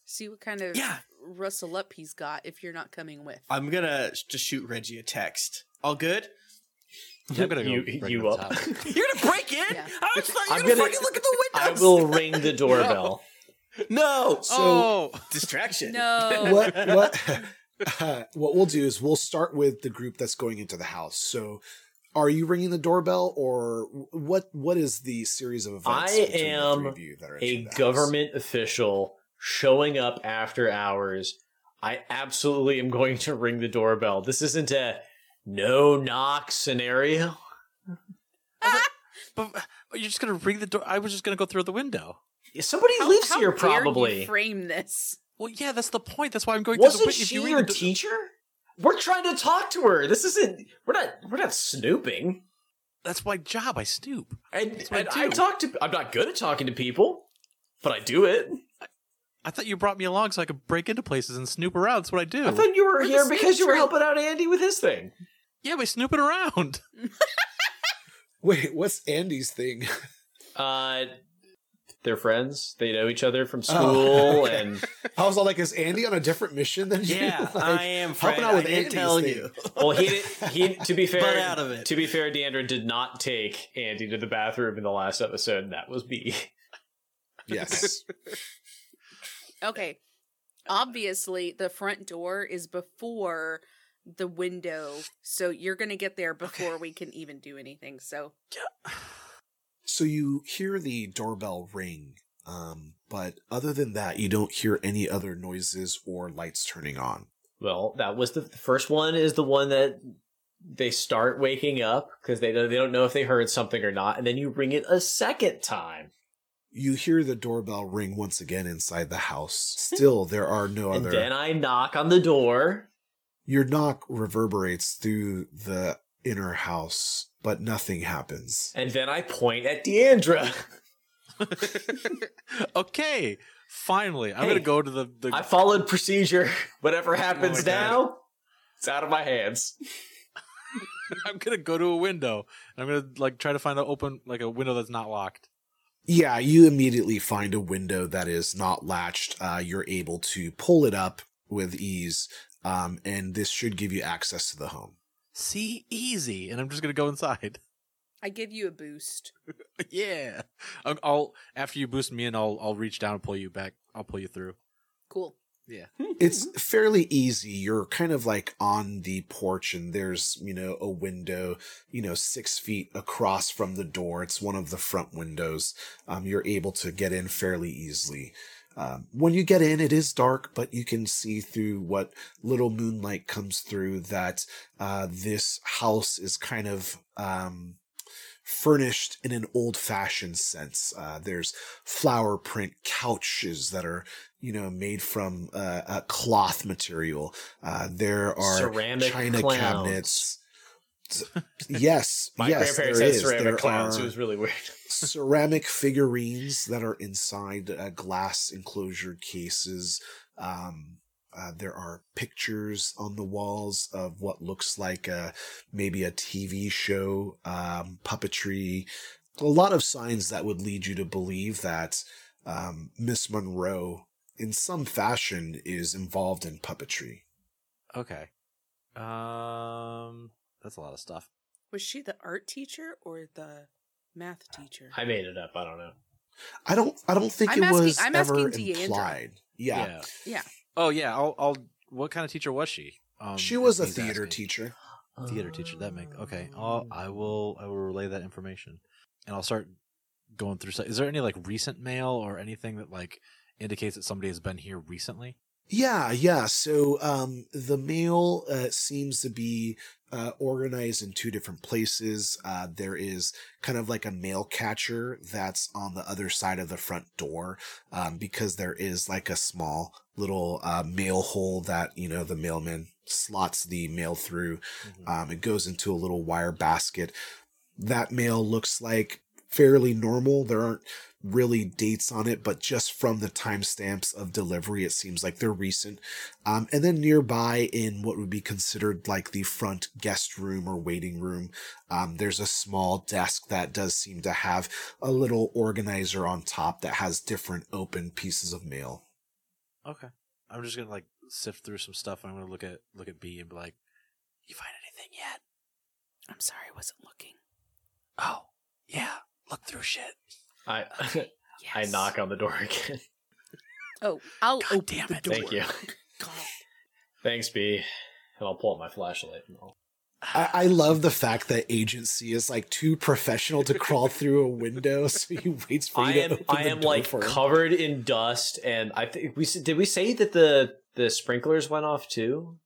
See what kind of Yeah. rustle up he's got if you're not coming with. I'm gonna just shoot Reggie a text. All good? Yeah, I'm gonna go you, you up. you're gonna break in? Yeah. I was like, I'm you're gonna, gonna- fucking look at the windows. I will ring the doorbell. No. So oh, Distraction. No. what what uh, what we'll do is we'll start with the group that's going into the house. So are you ringing the doorbell or what what is the series of events I between the three am of you that are a entering the house? government official showing up after hours. I absolutely am going to ring the doorbell. This isn't a no knock scenario. but, but you're just gonna ring the door. I was just gonna go through the window. Somebody How- lives how here, dare you probably. frame this. Well, yeah, that's the point. That's why I'm going to Wasn't window. If she you ring your the teacher? We're trying to talk to her. This isn't. We're not. We're not snooping. That's my job. I stoop. And, what I I talk to. I'm not good at talking to people, but I do it. I thought you brought me along so I could break into places and snoop around. That's what I do. I thought you were We're here because you were helping out Andy with his thing. yeah, by snooping around. Wait, what's Andy's thing? Uh, they're friends. They know each other from Oh, school, okay. and I was all like, is Andy on a different mission than you? Yeah, Like, I am. Fred. helping out with I didn't Andy's tell thing. you. well, he did, he to be fair, Butt out of it. to be fair, Deandra did not take Andy to the bathroom in the last episode, and that was me. Yes. Okay. Obviously, the front door is before the window, so you're going to get there before we can even do anything. So, So you hear the doorbell ring, um, but other than that, you don't hear any other noises or lights turning on. Well, that was the, the first one. Is the one that they start waking up because they they don't know if they heard something or not, and then you ring it a second time, You hear the doorbell ring once again inside the house. Still, there are no and other. then I knock on the door. Your knock reverberates through the inner house, but nothing happens. And then I point at Deandra. okay, finally, I'm Hey, gonna go to the. the I followed procedure. Whatever happens Oh my God. now, it's out of my hands. I'm gonna go to a window. And I'm gonna like try to find an open like a window that's not locked. Yeah, you immediately find a window that is not latched. Uh, you're able to pull it up with ease, um, and this should give you access to the home. See, easy, and I'm just gonna go inside. I give you a boost. yeah, I'll, I'll after you boost me in, I'll I'll reach down and pull you back. I'll pull you through. Cool. Yeah. It's fairly easy. You're kind of like on the porch, and there's, you know, a window, you know, six feet across from the door. It's one of the front windows. Um, you're able to get in fairly easily. Um, when you get in, it is dark, but you can see through what little moonlight comes through that uh, this house is kind of um, furnished in an old fashioned sense. Uh, there's flower print couches that are, you know, made from uh, a cloth material. Uh, there are Ceramic china clowns. cabinets. yes, My yes, grandparents had ceramic There clowns. It was really weird. ceramic figurines that are inside uh, glass enclosure cases. Um, uh, there are pictures on the walls of what looks like a, maybe a TV show, um, puppetry, a lot of signs that would lead you to believe that um, Miss Monroe, in some fashion, is involved in puppetry. Okay. Um, that's a lot of stuff. Was she the art teacher or the math teacher? I made it up. I don't know. I don't. I don't think I'm it asking- was I'm ever asking Deandra. implied. Yeah. Yeah. Oh yeah. I'll. I'll. What kind of teacher was she? Um, she was a theater asking. teacher. Theater teacher. That makes okay. I'll, I will. I will relay that information, and I'll start going through. Is there any like recent mail or anything that like indicates that somebody has been here recently? Yeah, yeah. So um, the mail uh, seems to be uh, organized in two different places. Uh, there is kind of like a mail catcher that's on the other side of the front door um, because there is like a small little uh, mail hole that, you know, the mailman slots the mail through. Um, it goes into a little wire basket. That mail looks like fairly normal. There aren't really dates on it, but just from the timestamps of delivery, it seems like they're recent. Um, and then nearby in what would be considered like the front guest room or waiting room, um, there's a small desk that does seem to have a little organizer on top that has different open pieces of mail. Okay. I'm just gonna like sift through some stuff. I'm gonna look at look at B and be like, "You find anything yet?" I'm sorry, I wasn't looking. Oh, yeah. Look through shit. I I Yes. knock on the door again. Oh, I'll God open damn the it. door. Thank you. God. Thanks, B. And I'll pull out my flashlight. and I'll- I, I love the fact that agency is like too professional to crawl through a window, so he waits for you I to am open I the am door like for him. covered in dust, and I think we did we say that the the sprinklers went off too.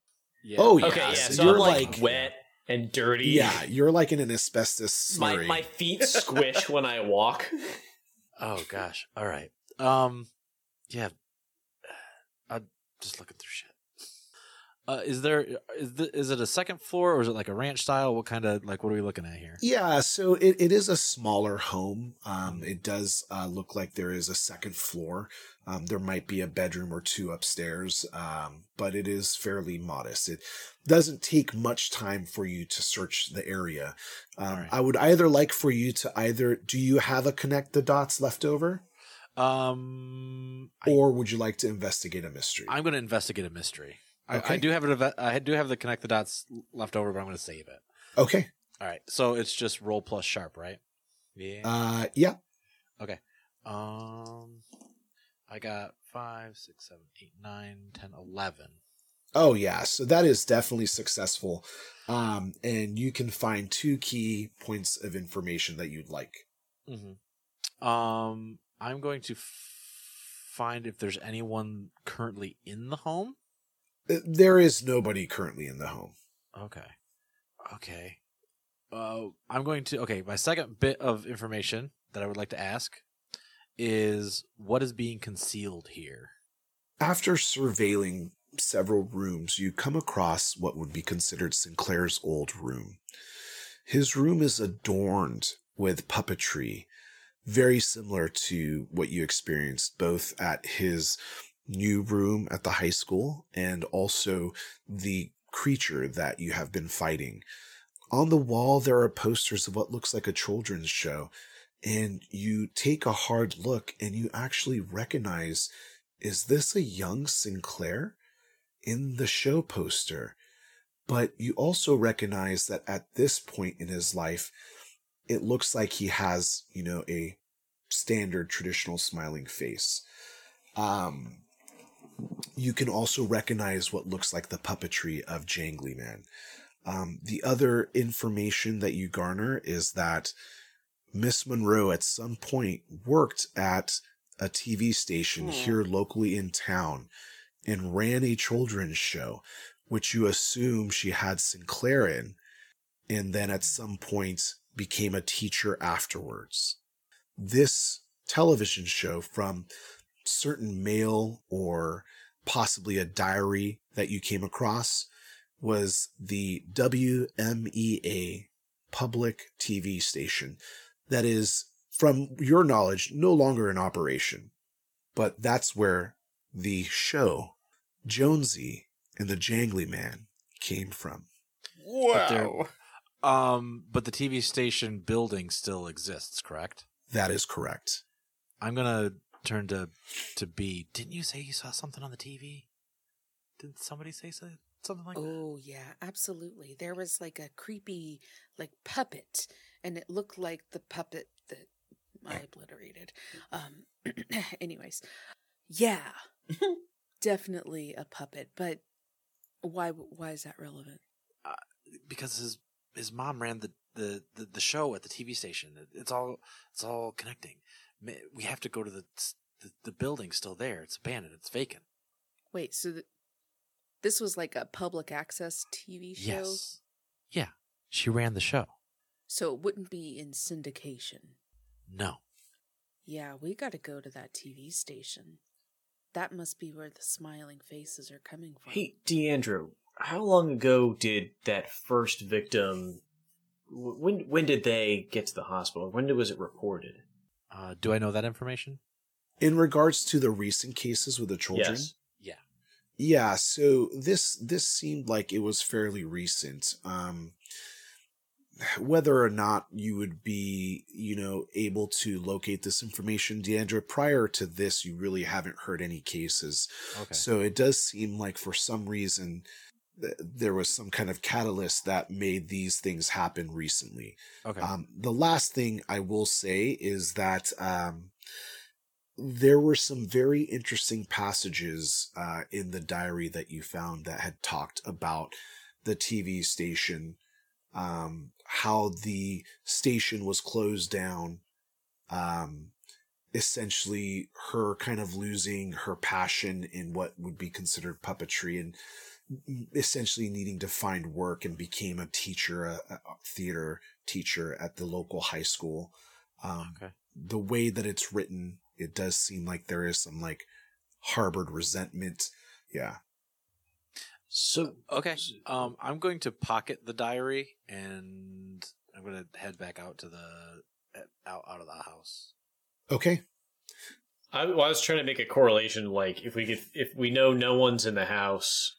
Yeah. Oh, yeah. Okay, yeah. so So, you're I'm like, like- wet and dirty. Yeah, you're like in an asbestos my my feet squish when I walk. Oh gosh. All right. Um. Yeah. I'm just looking through shit. Uh, is there is the, is it a second floor or is it like a ranch style? What kind of like what are we looking at here? Yeah, so it, it is a smaller home. Um, it does uh, look like there is a second floor. Um, there might be a bedroom or two upstairs, um, but it is fairly modest. It doesn't take much time for you to search the area. Um, Alright. I would either like for you to either do you have a connect the dots left over, Um. Or would you like to investigate a mystery? I'm going to investigate a mystery. I, I do have it. I do have the connect the dots left over, but I'm going to save it. okay. All right. So it's just roll plus sharp, right? Yeah. Uh, yeah. Okay. Um, I got five, six, seven, eight, nine, ten, eleven. Oh yeah, so that is definitely successful. Um, and you can find two key points of information that you'd like. Mm-hmm. Um, I'm going to f- find if there's anyone currently in the home. There is nobody currently in the home. Okay. Okay. Uh, I'm going to. Okay, my second bit of information that I would like to ask is what is being concealed here. After surveilling several rooms, you come across what would be considered Sinclair's old room. His room is adorned with puppetry, very similar to what you experienced both at his new room at the high school and also the creature that you have been fighting. On the wall, there are posters of what looks like a children's show, and you take a hard look and you actually recognize is this a young Sinclair in the show poster? But you also recognize that at this point in his life, it looks like he has, you know, a standard traditional smiling face. Um, you can also recognize what looks like the puppetry of Jangly Man. Um, the other information that you garner is that Miss Monroe at some point worked at a TV station Hmm. here locally in town and ran a children's show, which you assume she had Sinclair in. And then at some point, became a teacher afterwards. This television show from certain mail or possibly a diary that you came across was the WMEA public TV station that is, from your knowledge, no longer in operation. But that's where the show Jonesy and the Jangly Man came from. But Um, but the TV station building still exists, correct? That is correct. I'm gonna turn to to B. Didn't you say you saw something on the TV? Didn't somebody say so, something like that? Oh yeah, absolutely. There was like a creepy like puppet and it looked like the puppet that I obliterated. Um anyways. Yeah. definitely a puppet, but why why is that relevant? Because his his mom ran the, the, the, the show at the TV station. It's all it's all connecting. Ma- We have to go to the the, the building's still there. It's abandoned. It's vacant. Wait, so th- this was like a public access TV show? Yes. Yeah. She ran the show. So it wouldn't be in syndication. No. Yeah, we got to go to that TV station. That must be where the smiling faces are coming from. Hey, Deandra, how long ago did that first victim? When when did they get to the hospital? When was it reported? Uh, do I know that information? In regards to the recent cases with the children, Yes. Yeah. yeah. So this this seemed like it was fairly recent. Um, whether or not you would be, you know, able to locate this information, Deandra, prior to this, you really haven't heard any cases. Okay. So it does seem like for some reason there was some kind of catalyst that made these things happen recently. okay. Um, the last thing I will say is that um, there were some very interesting passages uh, in the diary that you found that had talked about the TV station, um, how the station was closed down, um, essentially her kind of losing her passion in what would be considered puppetry and essentially needing to find work and became a teacher, a, a theater teacher at the local high school. Um, okay. the way that it's written, it does seem like there is some like harbored resentment. Yeah. So Okay. Um, I'm going to pocket the diary and I'm going to head back out to the out out of the house. Okay. I, well, I was trying to make a correlation. Like, if we could, if we know no one's in the house,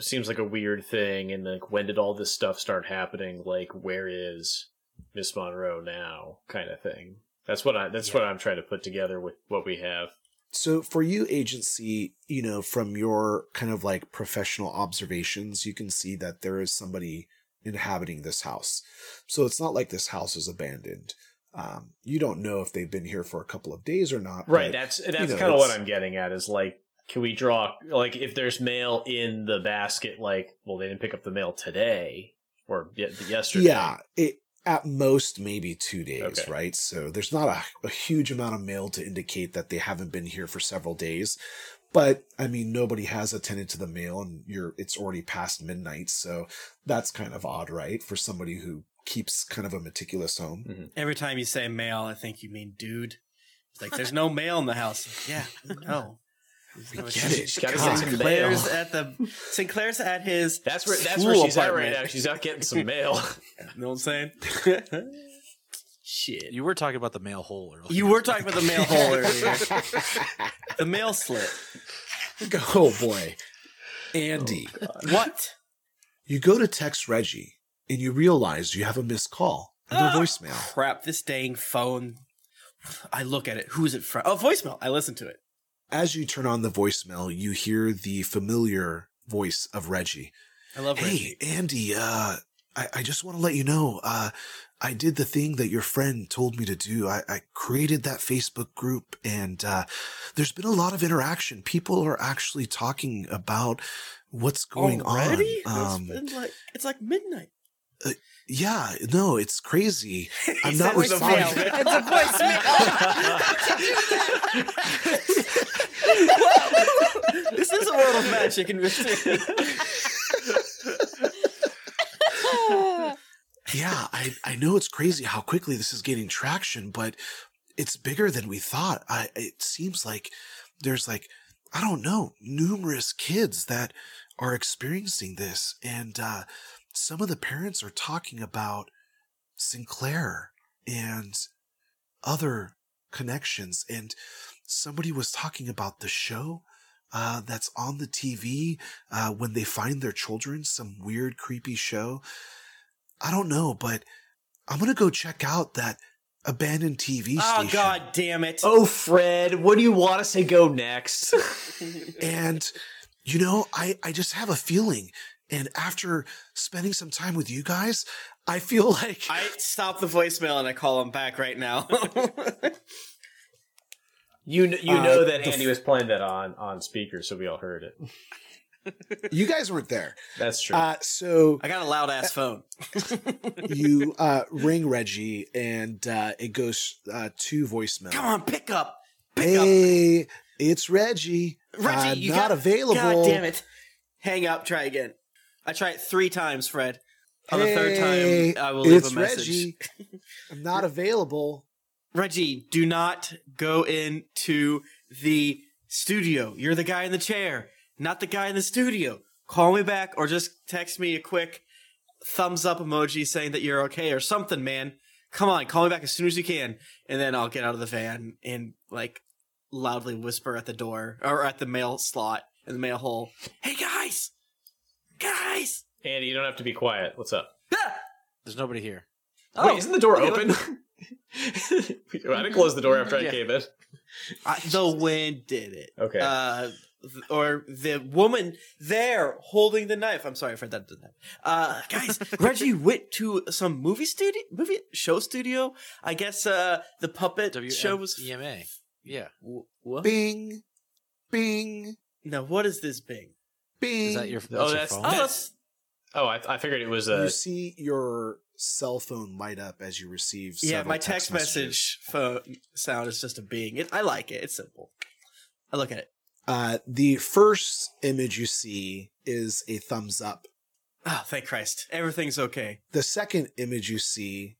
seems like a weird thing. And like, when did all this stuff start happening? Like, where is Miss Monroe now? Kind of thing. That's what I. That's what I'm trying to put together with what we have. So for you, agency, you know, from your kind of like professional observations, you can see that there is somebody inhabiting this house. So it's not like this house is abandoned. Um, you don't know if they've been here for a couple of days or not. Right. but, That's that's you know, kind of what I'm getting at. Is like, can we draw like if there's mail in the basket? Like, well, they didn't pick up the mail today or yesterday. Yeah, it at most maybe two days, Okay. right? So there's not a, a huge amount of mail to indicate that they haven't been here for several days. But I mean, nobody has attended to the mail, and you're it's already past midnight, so that's kind of odd, right? For somebody who keeps kind of a meticulous home. Mm-hmm. Every time you say mail, I think you mean dude. It's like there's no mail in the house. Yeah, no. We get she's- it. she's gotta get some Sinclair's mail. at the Sinclair's at his. That's where that's where she's at right now. She's out getting some mail. You know what I'm saying? Shit. You were talking about the mail hole earlier. You were talking about the mail hole earlier. the mail slit. oh boy, Andy, What? you go to text Reggie, and you realize you have a missed call and a Ah, voicemail. Crap! This dang phone. I look at it. Who's it from? Oh, voicemail. I listen to it. As you turn on the voicemail, you hear the familiar voice of Reggie. I love Reggie. Hey, Andy, uh, I, I just want to let you know, uh, I did the thing that your friend told me to do. I, I created that Facebook group and, uh, there's been a lot of interaction. People are actually talking about what's going Already? on. it's, Um, been like, it's like midnight. Yeah, no, it's crazy. I'm not said it's a responding. voicemail. It's a voicemail. this is a world of magic and mystery. yeah, I, I know it's crazy how quickly this is gaining traction, but it's bigger than we thought. I, it seems like there's like, I don't know, numerous kids that are experiencing this. And, uh, some of the parents are talking about Sinclair and other connections. And somebody was talking about the show uh, that's on the TV uh, when they find their children, some weird, creepy show. I don't know, but I'm gonna go check out that abandoned TV Oh station. god damn it. Oh, Fred, what do you want us to go next? And you know, I I just have a feeling. And after spending some time with you guys, I feel like I stop the voicemail and I call him back right now. you kn- you Uh, know that Andy f- was playing that on on speaker, so we all heard it. you guys weren't there. That's true. Uh, so I got a loud ass phone. you uh, ring Reggie, and uh, it goes uh, to voicemail. Come on, pick up. Pick up. It's Reggie. Reggie, I'm you not got, available. God damn it. Hang up, try again. I try it three times, Fred. On the third time, I will leave a message. Reggie. I'm not available. Reggie, do not go into the studio. You're the guy in the chair, not the guy in the studio. Call me back or just text me a quick thumbs up emoji saying that you're okay or something, man. Come on, call me back as soon as you can. And then I'll get out of the van and like loudly whisper at the door or at the mail slot in the mail hole. Hey guys! Guys! Andy, you don't have to be quiet. What's up? Ah! There's nobody here. Wait, isn't the door open? I didn't close the door after I Yeah. came in. I, the wind did it. Okay. Uh, th- or the woman there holding the knife. I'm sorry for that. that. Uh, guys, Reggie went to some movie studio, movie show studio. I guess uh, the puppet show was. EMA. Yeah. W- what? Bing, bing, Now what is this Bing? Bing. Is that your, that's Oh, your that's- phone? Oh, That's- that's Oh, I, I figured it was a. you see your cell phone light up as you receive. yeah. My text, messages. message phone sound is just a Bing. It, I like it. It's simple. I look at it. Uh, the first image you see is a thumbs up. Oh, thank Christ, everything's okay. The second image you see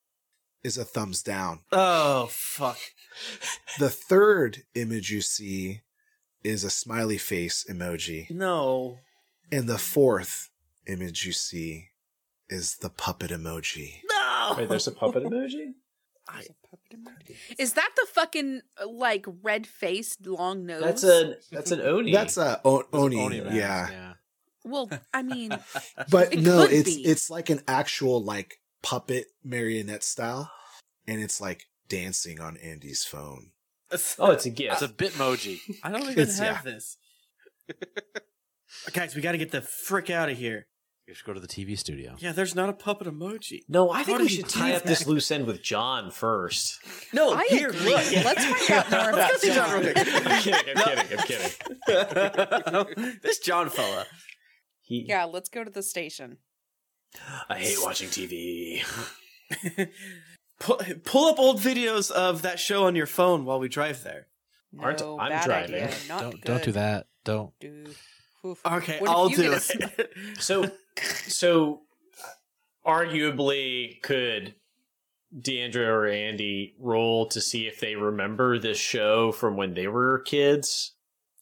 is a thumbs down. Oh fuck. The third image you see is a smiley face emoji. No. And the fourth image you see is the puppet emoji. No. Wait, there's a puppet emoji? Is that the fucking like red faced long nose? That's a that's an Oni. That's a o- That's Oni, Oni yeah. yeah. Well, I mean, But It no, could it's be. it's like an actual like puppet marionette style, and it's like dancing on Andy's phone. oh, it's a gift. It's a Bitmoji. I don't even It's- have yeah. this. Guys, we got to get the frick out of here. You should go to the TV studio. Yeah, there's not a puppet emoji. no, I think we should tie up this that? loose end with John first. No, I here, agree. look. Let's find out more about Let's go see John John. real I'm kidding. I'm kidding. I'm kidding. this John fella. He, yeah, let's go to the station. I hate watching TV. Pull, pull up old videos of that show on your phone while we drive there. Aren't- No, I'm bad driving. Idea. Not Don't good. don't do that. Don't. Dude. Oof. Okay, What I'll do it. sm- So, so arguably, could Deandra or Andy roll to see if they remember this show from when they were kids?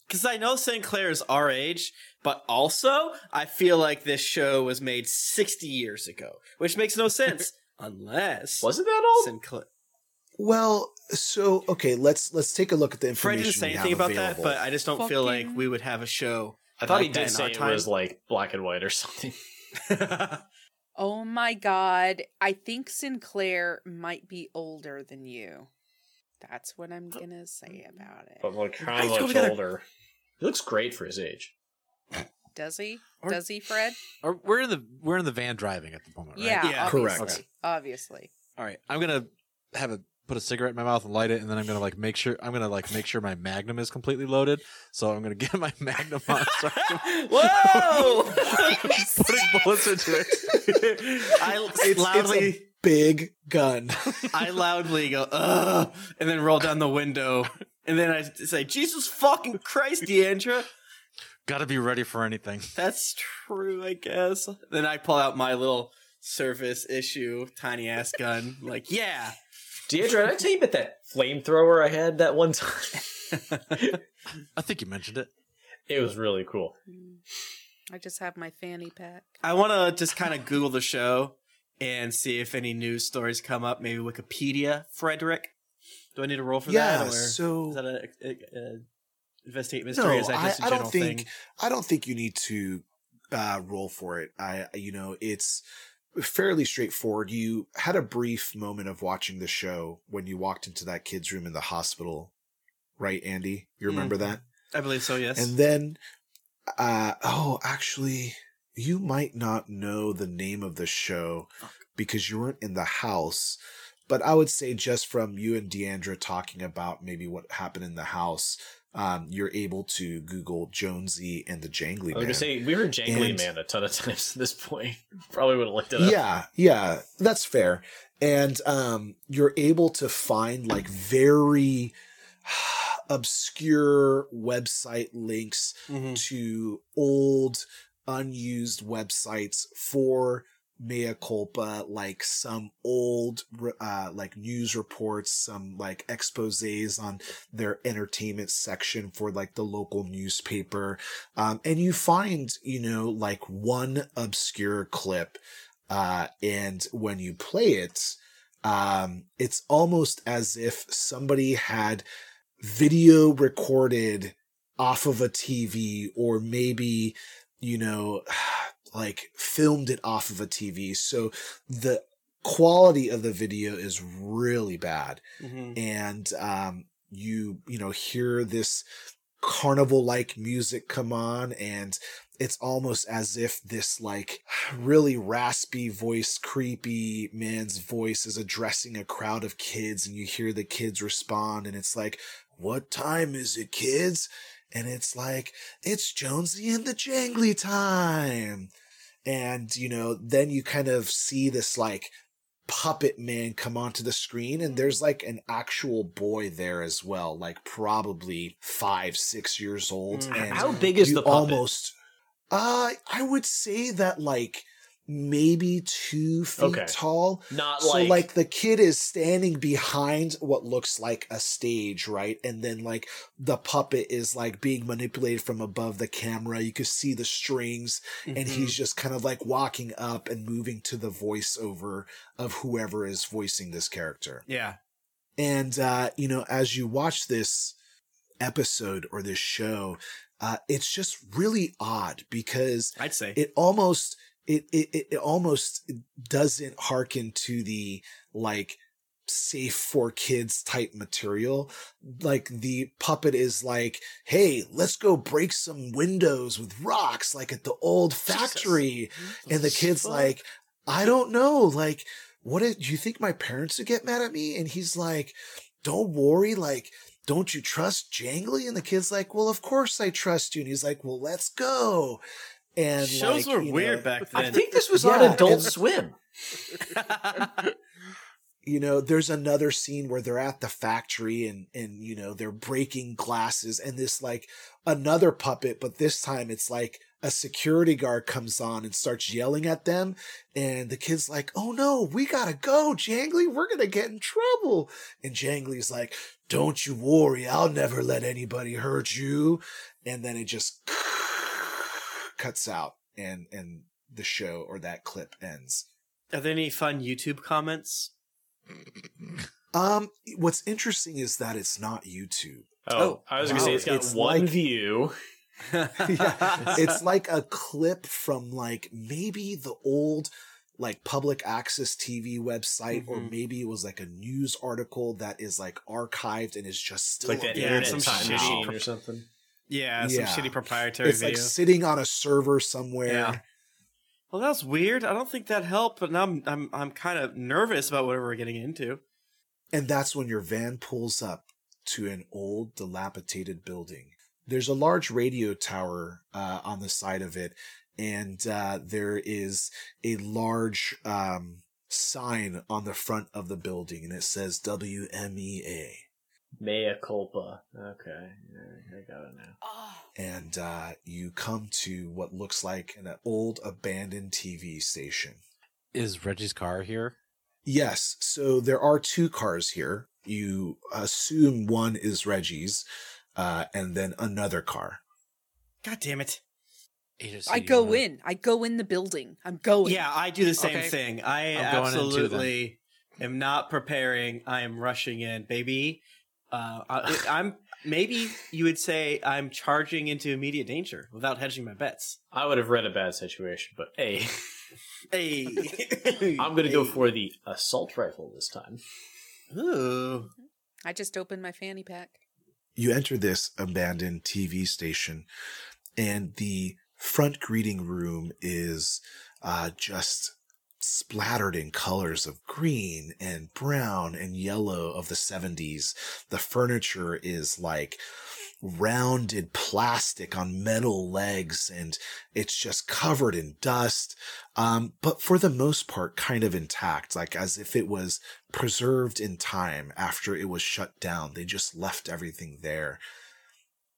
Because I know Sinclair is our age, but also I feel like this show was made 60 years ago, which makes no sense unless Was it that old? Sinclair. Well, so okay, let's let's take a look at the Fred information. didn't say we anything have about available. that, but I just don't feel like we would have a show. I thought like he did say it time. was like black and white or something. Oh my god. I think Sinclair might be older than you. That's what I'm gonna say mm, about it. But like how Let's much together. older? He looks great for his age. Does he? Or- Does he, Fred? Or we're in the we're in the van driving at the moment, right? Yeah, Yeah. Correct. obviously. Obviously. All right. I'm gonna have a put a cigarette in my mouth and light it, and then I'm gonna like make sure I'm gonna like make sure my Magnum is completely loaded. So I'm gonna get my Magnum on. So I can- Whoa! putting bullets into it. I It's- it's loudly, Big gun. I loudly go, ugh, and then roll down the window, and then I say, Jesus fucking Christ, Deandra. Got to be ready for anything. That's true, I guess. Then I pull out my little service issue tiny ass gun. Like, yeah. Deidre, did I tell you about that flamethrower I had that one time? I think you mentioned it. it was really cool. I just have my fanny pack. I want to just kind of Google the show and see if any news stories come up. Maybe Wikipedia, Frederick. Do I need to roll for Yeah, that? Or so- is that a, a, a investigate mystery? or is that I, just a I general don't think thing? I don't think you need to uh, roll for it. I you know it's fairly straightforward. You had a brief moment of watching the show when you walked into that kid's room in the hospital, right, Andy? You remember Mhm. that? I believe so. Yes. And then, uh, oh, actually, you might not know the name of the show because you weren't in the house. But I would say just from you and Deandra talking about maybe what happened in the house, um, you're able to Google Jonesy and the Jangly Man. I was gonna say we heard Jangly And- Man a ton of times at this point. Probably would have looked it up. Yeah, yeah, that's fair. And um, you're able to find like very obscure website links Mhm. to old unused websites for mea culpa like some old uh like news reports some like exposés on their entertainment section for like the local newspaper. Um and you find you know like one obscure clip uh and when you play it um it's almost as if somebody had video recorded off of a TV or maybe, you know, like filmed it off of a TV. So the quality of the video is really bad. Mhm. And, um, you, you know, hear this carnival like music come on and it's almost as if this like really raspy voice creepy man's voice is addressing a crowd of kids and you hear the kids respond and it's like what time is it kids and it's like it's jonesy and the jangly time and you know then you kind of see this like puppet man come onto the screen and there's like an actual boy there as well like probably five six years old Mm. and How big is the puppet? almost uh i would say that like maybe two feet Okay. tall Not so like, like the kid is standing behind what looks like a stage right and then like the puppet is like being manipulated from above the camera you can see the strings and Mhm. he's just kind of like walking up and moving to the voiceover of whoever is voicing this character yeah. and uh, you know, as you watch this episode or this show, uh, it's just really odd because I'd say. it almost it, it it almost doesn't hearken to the like safe for kids type material. Like the puppet is like hey let's go break some windows with rocks like at the old factory. And the kid's Fuck. like i don't know like what do you think my parents would get mad at me? And he's like don't worry like don't you trust jangly? And the kid's like well of course i trust you. And he's like well let's go and Shows like, were you weird know, back then. I think this was Yeah, on Adult and- Swim. you know there's another scene where they're at the factory and and you know they're breaking glasses and this like another puppet but this time it's like a security guard comes on and starts yelling at them. And the kid's like oh no we gotta go jangly. We're gonna get in trouble. And jangly's like don't you worry. I'll never let anybody hurt you. And then it just cuts out and and the show or that clip ends Are there any fun YouTube comments? Um, what's interesting is that it's not YouTube. Oh, Oh, I was gonna say it's got It's one like- view. yeah, it's like a clip from like maybe the old like public access TV website, or Mhm. maybe it was like a news article that is like archived and is just still Like that Yeah, internet some time shitty machine or something. Yeah, some Yeah. shitty proprietary It's like sitting on a server somewhere. Yeah. well, that was weird. I don't think that helped, but now I'm I'm I'm kind of nervous about whatever we're getting into. And that's when your van pulls up to an old, dilapidated building. There's a large radio tower uh, on the side of it, and uh, there is a large um, sign on the front of the building, and it says WMEA. Mea culpa. Okay, I got it now. Oh, And uh, you come to what looks like an old abandoned TV station. Is Reggie's car here? Yes, so there are two cars here. You assume one is Reggie's, uh, and then another car. God damn it. Aegis, I go wanna- in. I go in the building. I'm going. Yeah, I do the same Okay. thing. I I'm going in too, then. absolutely am not preparing. I am rushing in, baby. Uh, I, I'm maybe you would say I'm charging into immediate danger without hedging my bets. I would have read a bad situation, but hey, Hey, I'm going to go for the assault rifle this time. Ooh. I just opened my fanny pack. You enter this abandoned TV station, and the front greeting room is uh, just splattered in colors of green and brown and yellow of the 70s. The furniture is like rounded plastic on metal legs and it's just covered in dust. Um, but for the most part, kind of intact, like as if it was preserved in time after it was shut down. They just left everything there.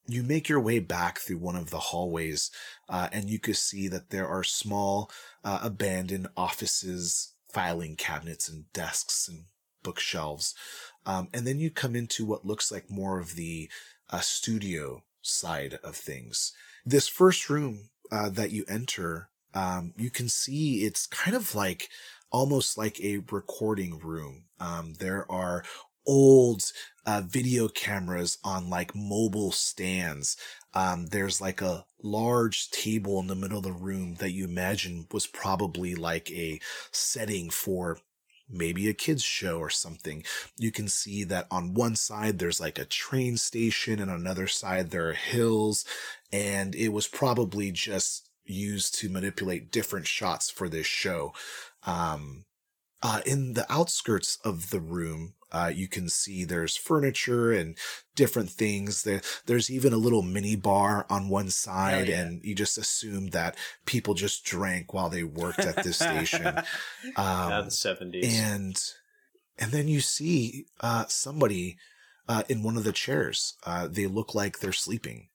You make your way back through one of the hallways, uh, and you could see that there are small, uh, abandoned offices, filing cabinets, and desks and bookshelves. Um, and then you come into what looks like more of the uh, studio side of things. This first room uh, that you enter, um, you can see it's kind of like almost like a recording room. Um, there are old uh, video cameras on like mobile stands. Um, there's like a large table in the middle of the room that you imagine was probably like a setting for maybe a kids show or something. You can see that on one side there's like a train station and on another side there are hills and it was probably just used to manipulate different shots for this show. Um, uh, in the outskirts of the room, uh, you can see there's furniture and different things. There, there's even a little mini bar on one side, yeah. and you just assume that people just drank while they worked at this station. Now Um, the 70s. and and then you see uh, somebody uh, in one of the chairs. Uh, they look like they're sleeping,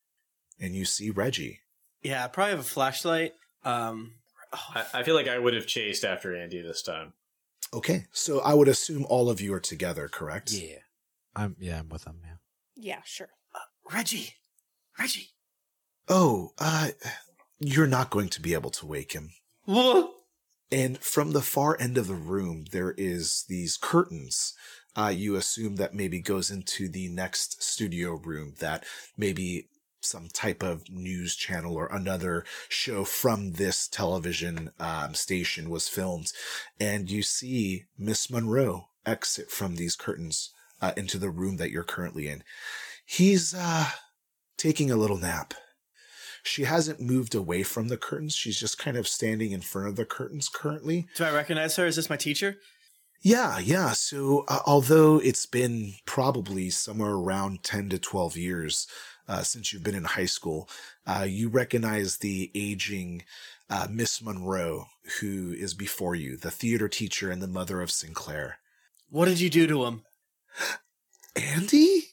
and you see Reggie. Yeah, I probably have a flashlight. Um, I, I feel like I would have chased after Andy this time. Okay, so I would assume all of you are together, correct? Yeah. I'm yeah, I'm with them. yeah. Yeah, sure. Reggie, Reggie. Oh, uh, you're not going to be able to wake him. Whoa. And from the far end of the room, there is these curtains. Uh, you assume that maybe goes into the next studio room that maybe some type of news channel or another show from this television um, station was filmed. And you see Miss Monroe exit from these curtains uh, into the room that you're currently in. He's uh, taking a little nap. She hasn't moved away from the curtains. She's just kind of standing in front of the curtains currently. Do I recognize her? Is this my teacher? Yeah, yeah. So, uh, although it's been probably somewhere around 10 to 12 years uh, since you've been in high school, uh, you recognize the aging uh, Miss Monroe who is before you, the theater teacher and the mother of Sinclair. What did you do to him? Andy?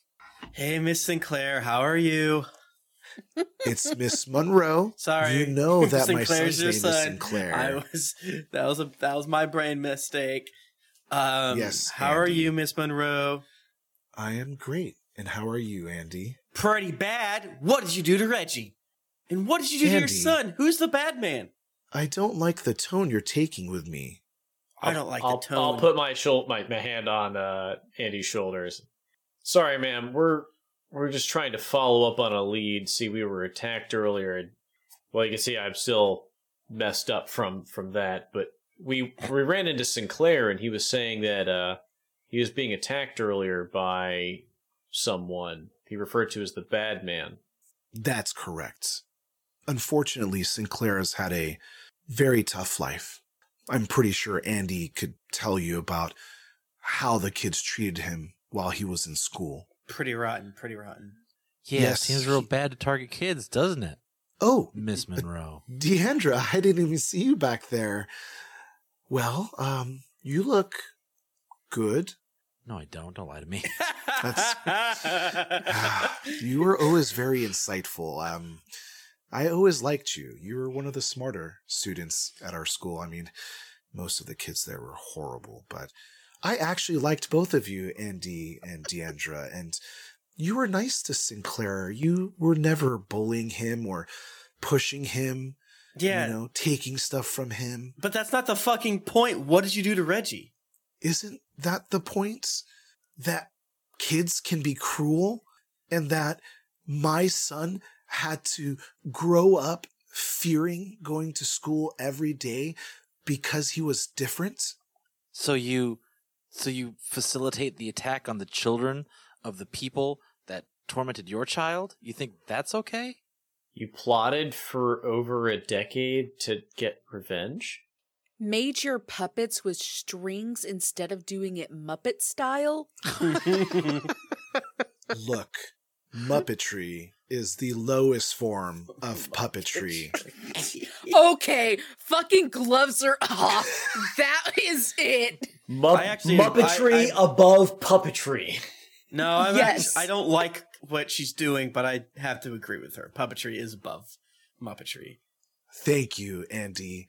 Hey, Miss Sinclair, how are you? It's Miss Monroe. Sorry. You know that my son's your name is son. Sinclair. I was that was a that was my brain mistake. Um, Yes, How are you, Miss Monroe? I am great. And how are you, Andy? Pretty bad. What did you do to Reggie? And what did you do to your son? Who's the bad man? I don't like the tone you're taking with me. I don't like I'll, the tone. I'll put my shul- my, my hand on uh, Andy's shoulders. Sorry, ma'am. We're we're just trying to follow up on a lead. See, we were attacked earlier, and well, you can see I'm still messed up from from that. But we we ran into Sinclair, and he was saying that uh, he was being attacked earlier by someone he referred to as the bad man. That's correct. Unfortunately, Sinclair has had a very tough life. I'm pretty sure Andy could tell you about how the kids treated him while he was in school. pretty rotten. Pretty rotten. Yeah, Yes, it seems real bad to target kids, doesn't it? Oh, Miss Monroe. Deandra, I didn't even see you back there. Well, um, you look good. No, I don't. Don't lie to me. you were always very insightful. Um, I always liked you. You were one of the smarter students at our school. I mean, most of the kids there were horrible, but I actually liked both of you, Andy and Deandra, and you were nice to Sinclair. You were never bullying him or pushing him, Yeah, you know, taking stuff from him. but that's not the fucking point. What did you do to Reggie? Isn't that the point? That kids can be cruel and that my son had to grow up fearing going to school every day because he was different? So you, so you facilitate the attack on the children of the people that tormented your child? You think that's okay? You plotted for over a decade to get revenge? Made your puppets with strings instead of doing it Muppet style? Look, Muppetry is the lowest form of puppetry. Okay, fucking gloves are off. That is it. Mu- actually- Muppetry I- I- above puppetry. No, I'm Yes. actually, I don't like what she's doing, but I have to agree with her. Puppetry is above Muppetry. Thank you, Andy.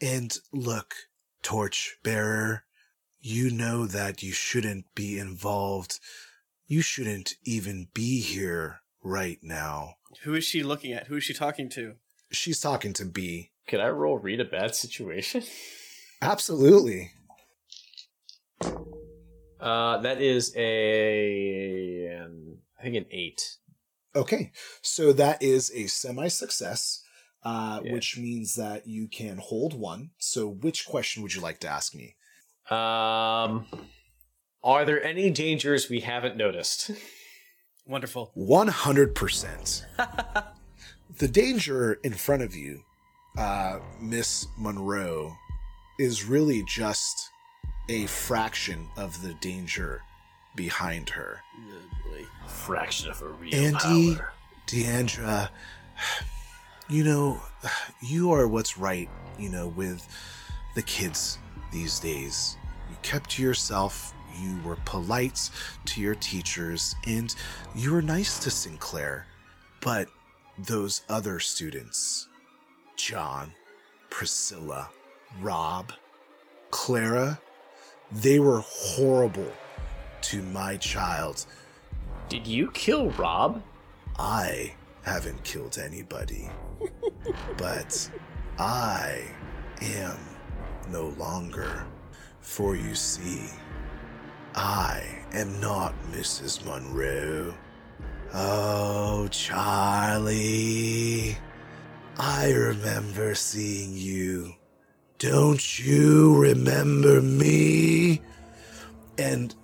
And look, Torchbearer, you know that you shouldn't be involved. You shouldn't even be here right now. Who is she looking at? Who is she talking to? She's talking to B. Could I roll read a bad situation? Absolutely. Uh, that is a, an, I think an eight. Okay, so that is a semi success, uh, Yeah. which means that you can hold one. So, which question would you like to ask me? Um, are there any dangers we haven't noticed? Wonderful. 100%. the danger in front of you, uh, Miss Monroe, is really just a fraction of the danger behind her. Fraction of a real Andy, power. Deandra, you know, you are what's right, you know, with the kids these days. You kept to yourself, you were polite to your teachers, and you were nice to Sinclair. But those other students, John, Priscilla, Rob, Clara, they were horrible to my child. Did you kill Rob? I haven't killed anybody, but I am no longer. For you see, I am not Mrs. Monroe. Oh, Charlie. I remember seeing you. Don't you remember me? And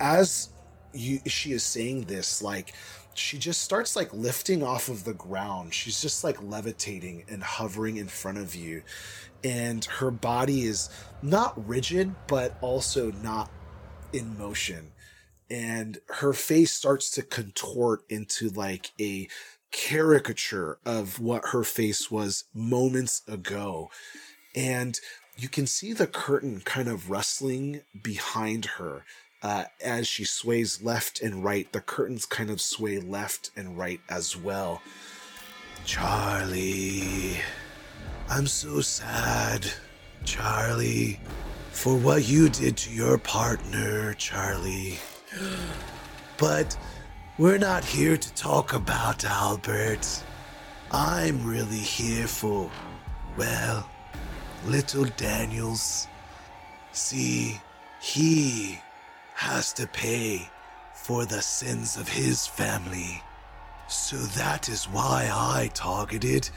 as you she is saying this like she just starts like lifting off of the ground. She's just like levitating and hovering in front of you. And her body is not rigid but also not in motion. And her face starts to contort into like a caricature of what her face was moments ago. And you can see the curtain kind of rustling behind her uh, as she sways left and right. The curtains kind of sway left and right as well. Charlie, I'm so sad, Charlie, for what you did to your partner, Charlie. But we're not here to talk about Albert. I'm really here for, well, little Daniels. See, he has to pay for the sins of his family. So that is why I targeted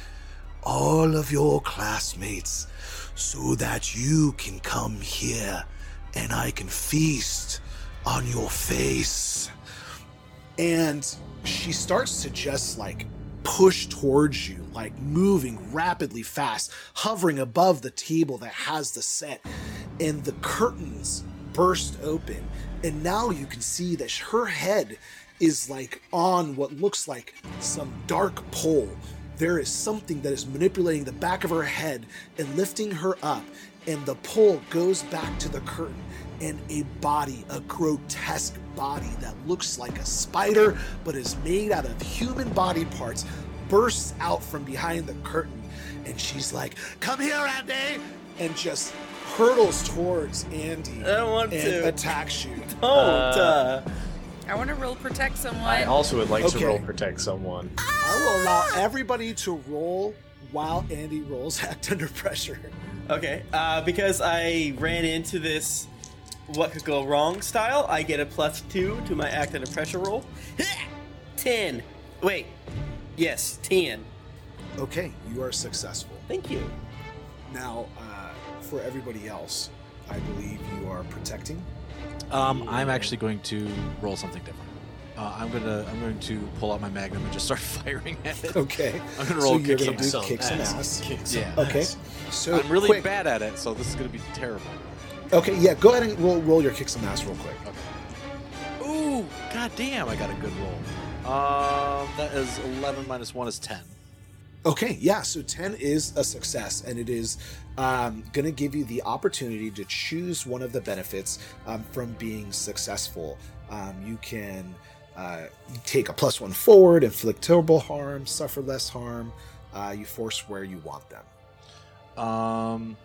all of your classmates so that you can come here and I can feast on your face. And she starts to just like push towards you, like moving rapidly fast, hovering above the table that has the set. And the curtains burst open. And now you can see that her head is like on what looks like some dark pole. There is something that is manipulating the back of her head and lifting her up. And the pole goes back to the curtain, and a body, a grotesque body that looks like a spider but is made out of human body parts, bursts out from behind the curtain. And she's like, Come here, Andy! And just hurtles towards Andy I don't want and to. attacks you. Don't. Uh, I want to roll protect someone. I also would like Okay. to roll protect someone. I will allow everybody to roll while Andy rolls act under pressure. okay, uh, because I ran into this what could go wrong style, I get a plus two to my act under pressure roll. Ten. Wait. Yes, ten. Okay, you are successful. Thank you. Now, uh, for everybody else, I believe you are protecting. Um, I'm actually going to roll something different. Uh, I'm gonna I'm going to pull out my magnum and just start firing at it. Okay. I'm gonna So roll you're kick gonna some do ass. kick some ass. Kick some Yeah. Okay. ass. So I'm really quick. bad at it, so this is gonna be terrible. Okay, yeah. Go ahead and roll, roll your kick some ass real quick. Okay. Ooh, god damn, I got a good roll. Um, that is 11 minus 1 is 10. Okay, yeah. So ten is a success, and it is um, going to give you the opportunity to choose one of the benefits um, from being successful. Um, you can uh, take a plus one forward, inflict terrible harm, suffer less harm. Uh, you force where you want them. Um,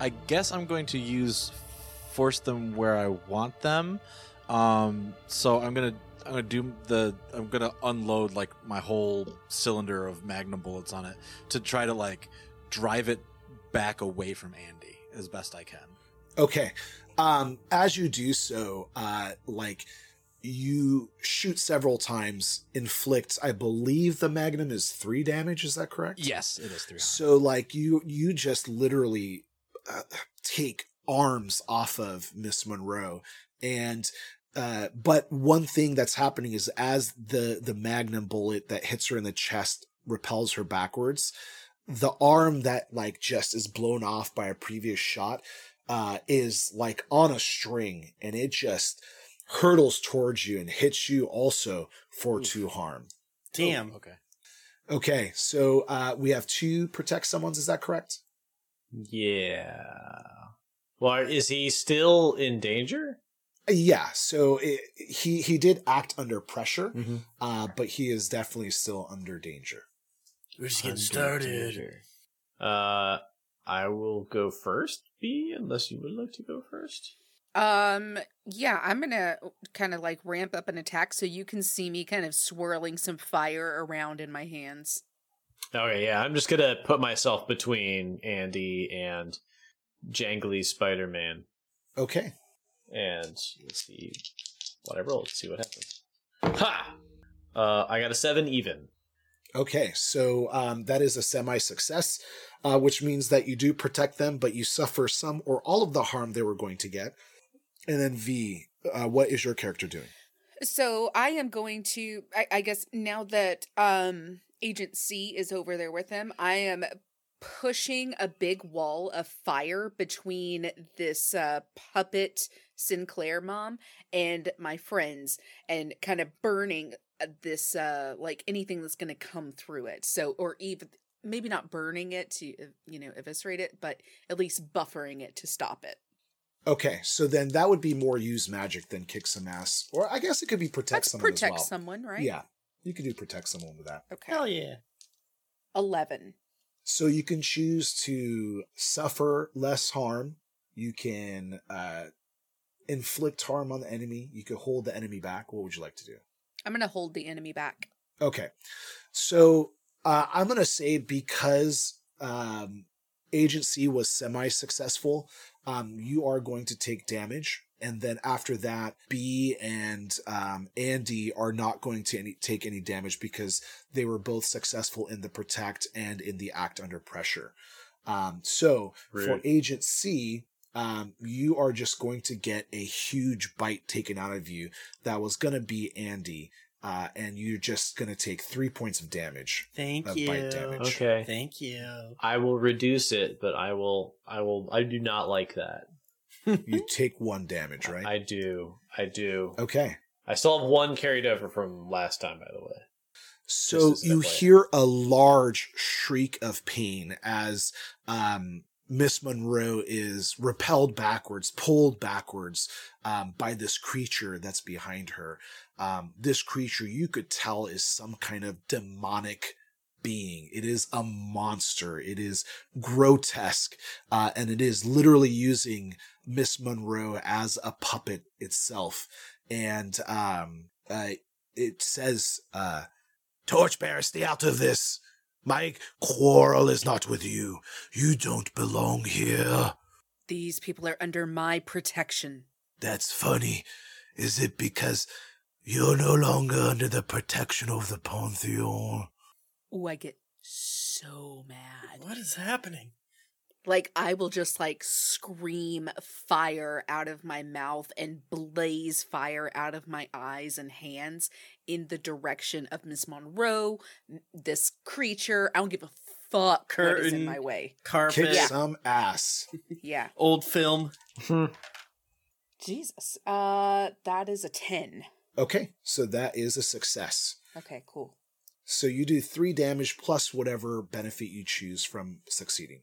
I guess I'm going to use force them where I want them. Um, so I'm gonna I'm gonna do the I'm gonna unload like my whole cylinder of magnum bullets on it to try to like drive it back away from Andy as best I can. Okay. Um, as you do so, uh, like you shoot several times, inflict. I believe the magnum is three damage. Is that correct? Yes, it is three. So like you you just literally uh, take arms off of Miss Monroe and uh, but one thing that's happening is as the the magnum bullet that hits her in the chest repels her backwards the arm that like just is blown off by a previous shot uh is like on a string and it just hurtles towards you and hits you also for two harm Damn. Okay. Okay, so uh, we have two protect someone's. Is that correct? Yeah. Well, is he still in danger? Yeah. So it, he he did act under pressure, Mm-hmm. uh, but he is definitely still under danger. We're just Under started. Uh, I will go first, B, unless you would like to go first. Um, yeah, I'm gonna kind of like ramp up an attack so you can see me kind of swirling some fire around in my hands. Okay, yeah, I'm just gonna put myself between Andy and Jangly Spider Man. Okay. And let's see what I rolled, see what happens. Ha! Uh, I got a seven even. Okay. So um, that is a semi success, uh, which means that you do protect them, but you suffer some or all of the harm they were going to get. And then B, uh, what is your character doing? So I am going to I, I guess now that um Agent C is over there with him, I am pushing a big wall of fire between this uh puppet Sinclair mom and my friends and kind of burning uh, this uh like anything that's going to come through it. So or even maybe not burning it to uh, you know eviscerate it, but at least buffering it to stop it. Okay. So then that would be more use magic than kick some ass, or I guess it could be protect Let's someone protect as well. someone, right? Yeah. You could do protect someone with that. Okay. Hell yeah. 11. So you can choose to suffer less harm. You can uh, inflict harm on the enemy. You can hold the enemy back. What would you like to do? I'm going to hold the enemy back. Okay. So uh, I'm going to say because um, Agent C was semi successful, um, you are going to take damage. And then after that, B and um, Andy are not going to any, take any damage because they were both successful in the protect and in the act under pressure. Um, so for Agent C, um, you are just going to get a huge bite taken out of you that was going to be Andy. Uh, and you're just going to take three points of damage. Thank Of you. bite damage. Okay. Thank you. I will reduce it, but I will, I will, I do not like that. You take one damage, right? I do, I do. okay. I still have one carried over from last time, by the way. So you hear a large shriek of pain as um, Miss Monroe is repelled backwards, pulled backwards um, by this creature that's behind her. Um, this creature you could tell is some kind of demonic being. It is a monster. It is grotesque. Uh, and it is literally using Miss Monroe as a puppet itself. And, um, uh, it says, uh, Torchbearer, stay out of this. My quarrel is not with you. You don't belong here. These people are under my protection. That's funny. Is it because you're no longer under the protection of the Pantheon? Ooh, I get so mad. What is happening? Like I will just like scream fire out of my mouth and blaze fire out of my eyes and hands in the direction of Miss Monroe, this creature. I don't give a fuck what is in my way. Carpet, Kick some ass. Yeah. old film. Jesus. Uh that is a 10. Okay, so that is a success. Okay, cool. So you do three damage plus whatever benefit you choose from succeeding.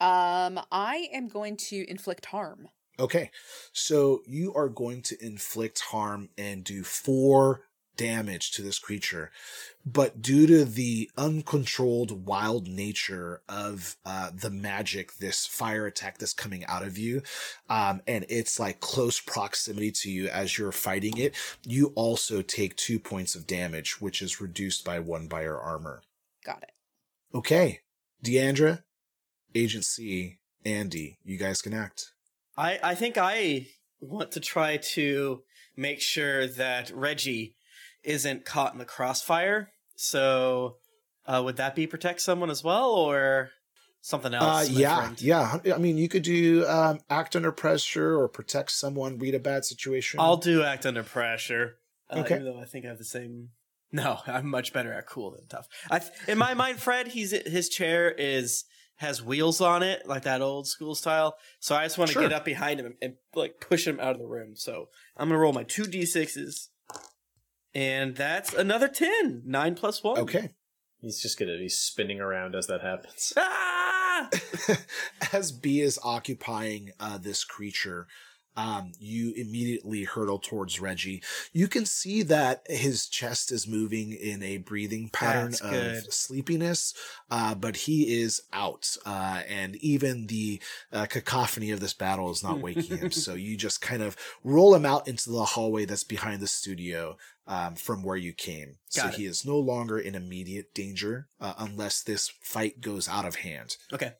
Um I am going to inflict harm. Okay, so you are going to inflict harm and do four damage to this creature. But due to the uncontrolled wild nature of uh, the magic, this fire attack that's coming out of you, um, and it's like close proximity to you as you're fighting it, you also take two points of damage, which is reduced by one by your armor. Got it. Okay, Deandra, Agent C, Andy, you guys can act. I, I think I want to try to make sure that Reggie isn't caught in the crossfire. So, uh, would that be protect someone as well, or something Uh, else? my yeah, friend? yeah. I mean, you could do um, act under pressure or protect someone, read a bad situation. I'll do act under pressure. Uh, Okay. Even though I think I have the same. No, I'm much better at cool than tough. I th- in my mind, Fred, he's his chair is has wheels on it, like that old school style. So I just want to Sure. get up behind him and, and like push him out of the room. So I'm gonna roll my two d6s, and that's another ten. Nine plus one. Okay. He's just gonna be spinning around as that happens. Ah! As B is occupying uh, this creature, um, you immediately hurtle towards Reggie. You can see that his chest is moving in a breathing pattern That's of good. sleepiness, uh, but he is out, uh, and even the uh, cacophony of this battle is not waking him. So you just kind of roll him out into the hallway that's behind the studio um, from where you came. so it. he is no longer in immediate danger uh, unless this fight goes out of hand. Okay.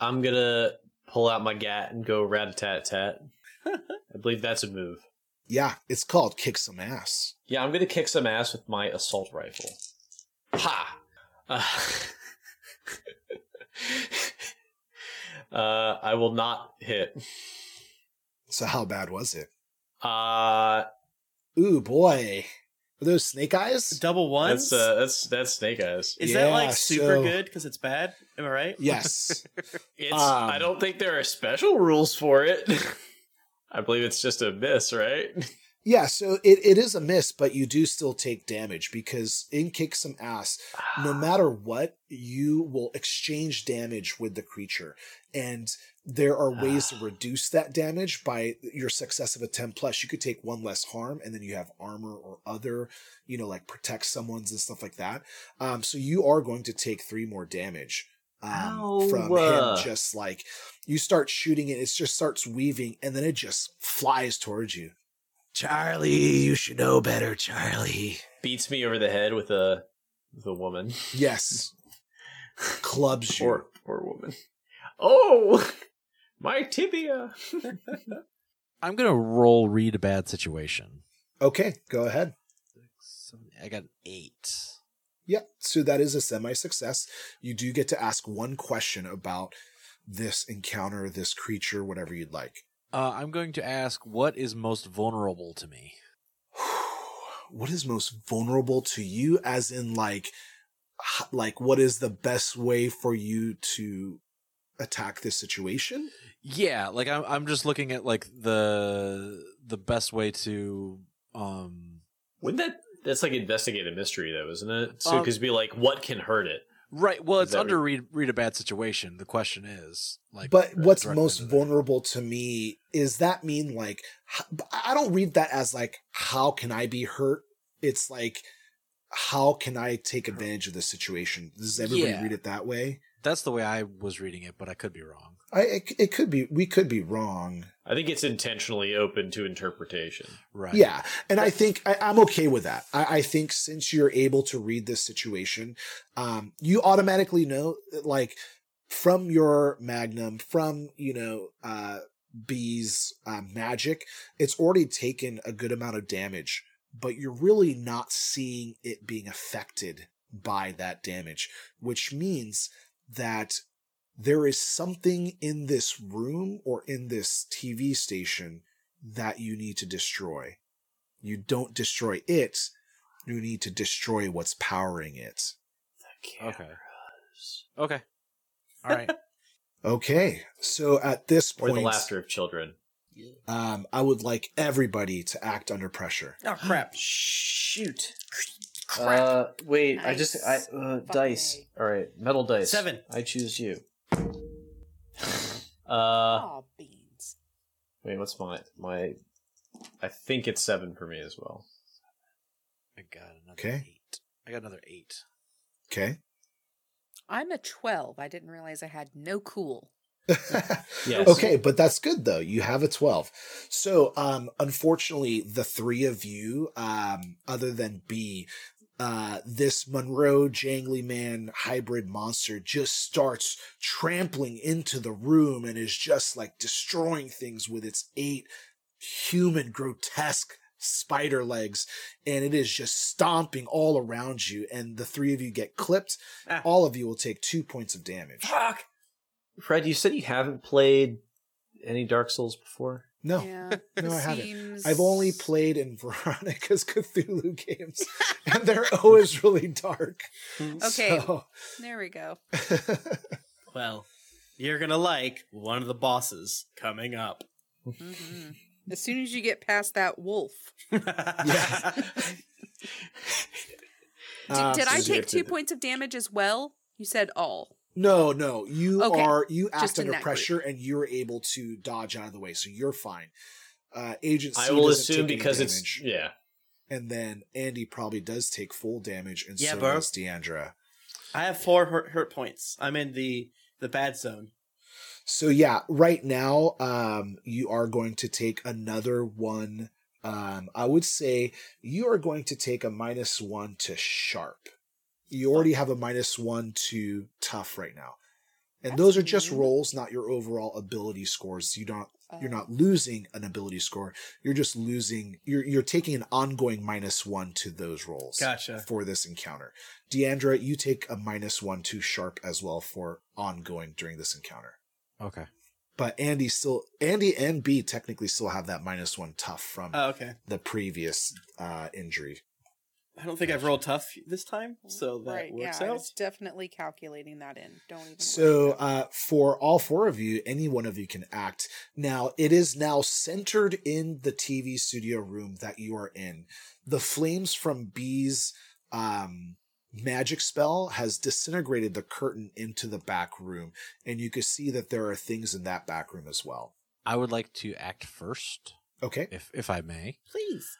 I'm gonna pull out my gat and go rat a tat tat. I believe that's a move. Yeah, it's called kick some ass. Yeah, I'm gonna kick some ass with my assault rifle. Ha! Uh, uh, I will not hit. So how bad was it? Uh, Ooh boy, are those snake eyes? Double ones. that's uh, that's that's Snake Eyes. Is that like super so- good because it's bad? Am I right? Yes. It's. Um, I don't think there are special rules for it. I believe it's just a miss, right? yeah. So it, it is a miss, but you do still take damage because in kick some ass, no matter what, you will exchange damage with the creature, and there are ways to reduce that damage by your successive attempt. Plus, you could take one less harm, and then you have armor or other, you know, like protect someone's and stuff like that. Um, so you are going to take three more damage. Um, from Ow. him just like you start shooting it it just starts weaving and then it just flies towards you charlie you should know better charlie Beats me over the head with a with a woman yes clubs you or or woman. Oh, my tibia. I'm gonna roll read a bad situation. okay go ahead Seven- I got an eight. Yep. So that is a semi success. You do get to ask one question about this encounter, this creature, whatever you'd like. Uh, I'm going to ask what is most vulnerable to me. what is most vulnerable to you as in like like what is the best way for you to attack this situation Yeah, like I'm I'm just looking at like the the best way to um Wouldn't that that's like investigate a mystery though, isn't it? So Um, because be like, what can hurt it? right. Well, Is it's under read read a bad situation. The question is like, but uh, what's most into that. vulnerable to me is that mean like I don't read that as like how can i be hurt it's like how can I take advantage of this situation? Does everybody Yeah. read it that way? That's the way I was reading it, but I could be wrong. I it, it could be we could be wrong. I think it's intentionally open to interpretation. Right. Yeah, and I think I, I'm okay with that. I, I think since you're able to read this situation, um, you automatically know, like, from your Magnum, from you know, uh, B's uh, magic, it's already taken a good amount of damage, but you're really not seeing it being affected by that damage, which means that there is something in this room or in this TV station that you need to destroy. You don't destroy it, you need to destroy what's powering it. Okay. Okay. All right. Okay, so at this point, Or the laughter of children. um, I would like everybody to act under pressure. Oh crap! Shoot. Uh, wait. I just I uh, dice. All right, metal dice. Seven. I choose you. Uh, Aw, beans. wait. What's my my? I think it's seven for me as well. I got another Okay. eight. I got another eight. Okay. I'm a 12. I didn't realize I had no cool. Yes. Okay, but that's good though. You have a 12. So, um, unfortunately, the three of you, um, other than B, uh, this Monroe Jangly Man hybrid monster just starts trampling into the room and is just like destroying things with its eight human grotesque spider legs. And it is just stomping all around you. And the three of you get clipped. Ah. All of you will take two points of damage. Fuck! Fred, you said you haven't played any Dark Souls before. No. Yeah. No, it I haven't. seems- I've only played in Veronica's Cthulhu games, and they're always really dark. Okay. So- There we go. Well, you're gonna like one of the bosses coming up. hmm As soon as you get past that wolf. yeah. Did, Uh, did I take two points of damage as well? You said all. No, no. You Okay. are you Just act under that pressure, and you're able to dodge out of the way, so you're fine. Uh, Agent C I will doesn't assume take any because it's yeah. and then Andy probably does take full damage, and Yeah, so bro. does Deandra. I have four hurt, hurt points. I'm in the the bad zone. So yeah, right now, um, you are going to take another one. Um, I would say you are going to take a minus one to sharp. You already have a minus one to tough right now, and That's those are just weird. rolls, not your overall ability scores. You don't. You're Oh. not losing an ability score. You're just losing. You're you're taking an ongoing minus one to those rolls Gotcha. for this encounter. Deandra, you take a minus one to sharp as well for ongoing during this encounter Okay. but Andy still Andy and B technically still have that minus one tough from Oh, okay. the previous uh injury. I don't think I've rolled tough this time, so that right. works yeah, I was definitely calculating that in. Don't even. So uh for all four of you, any one of you can act. Now it is now centered in the TV studio room that you are in. The flames from B's um magic spell has disintegrated the curtain into the back room and you can see that there are things in that back room as well. I would like to act first, Okay. if if I may. Please.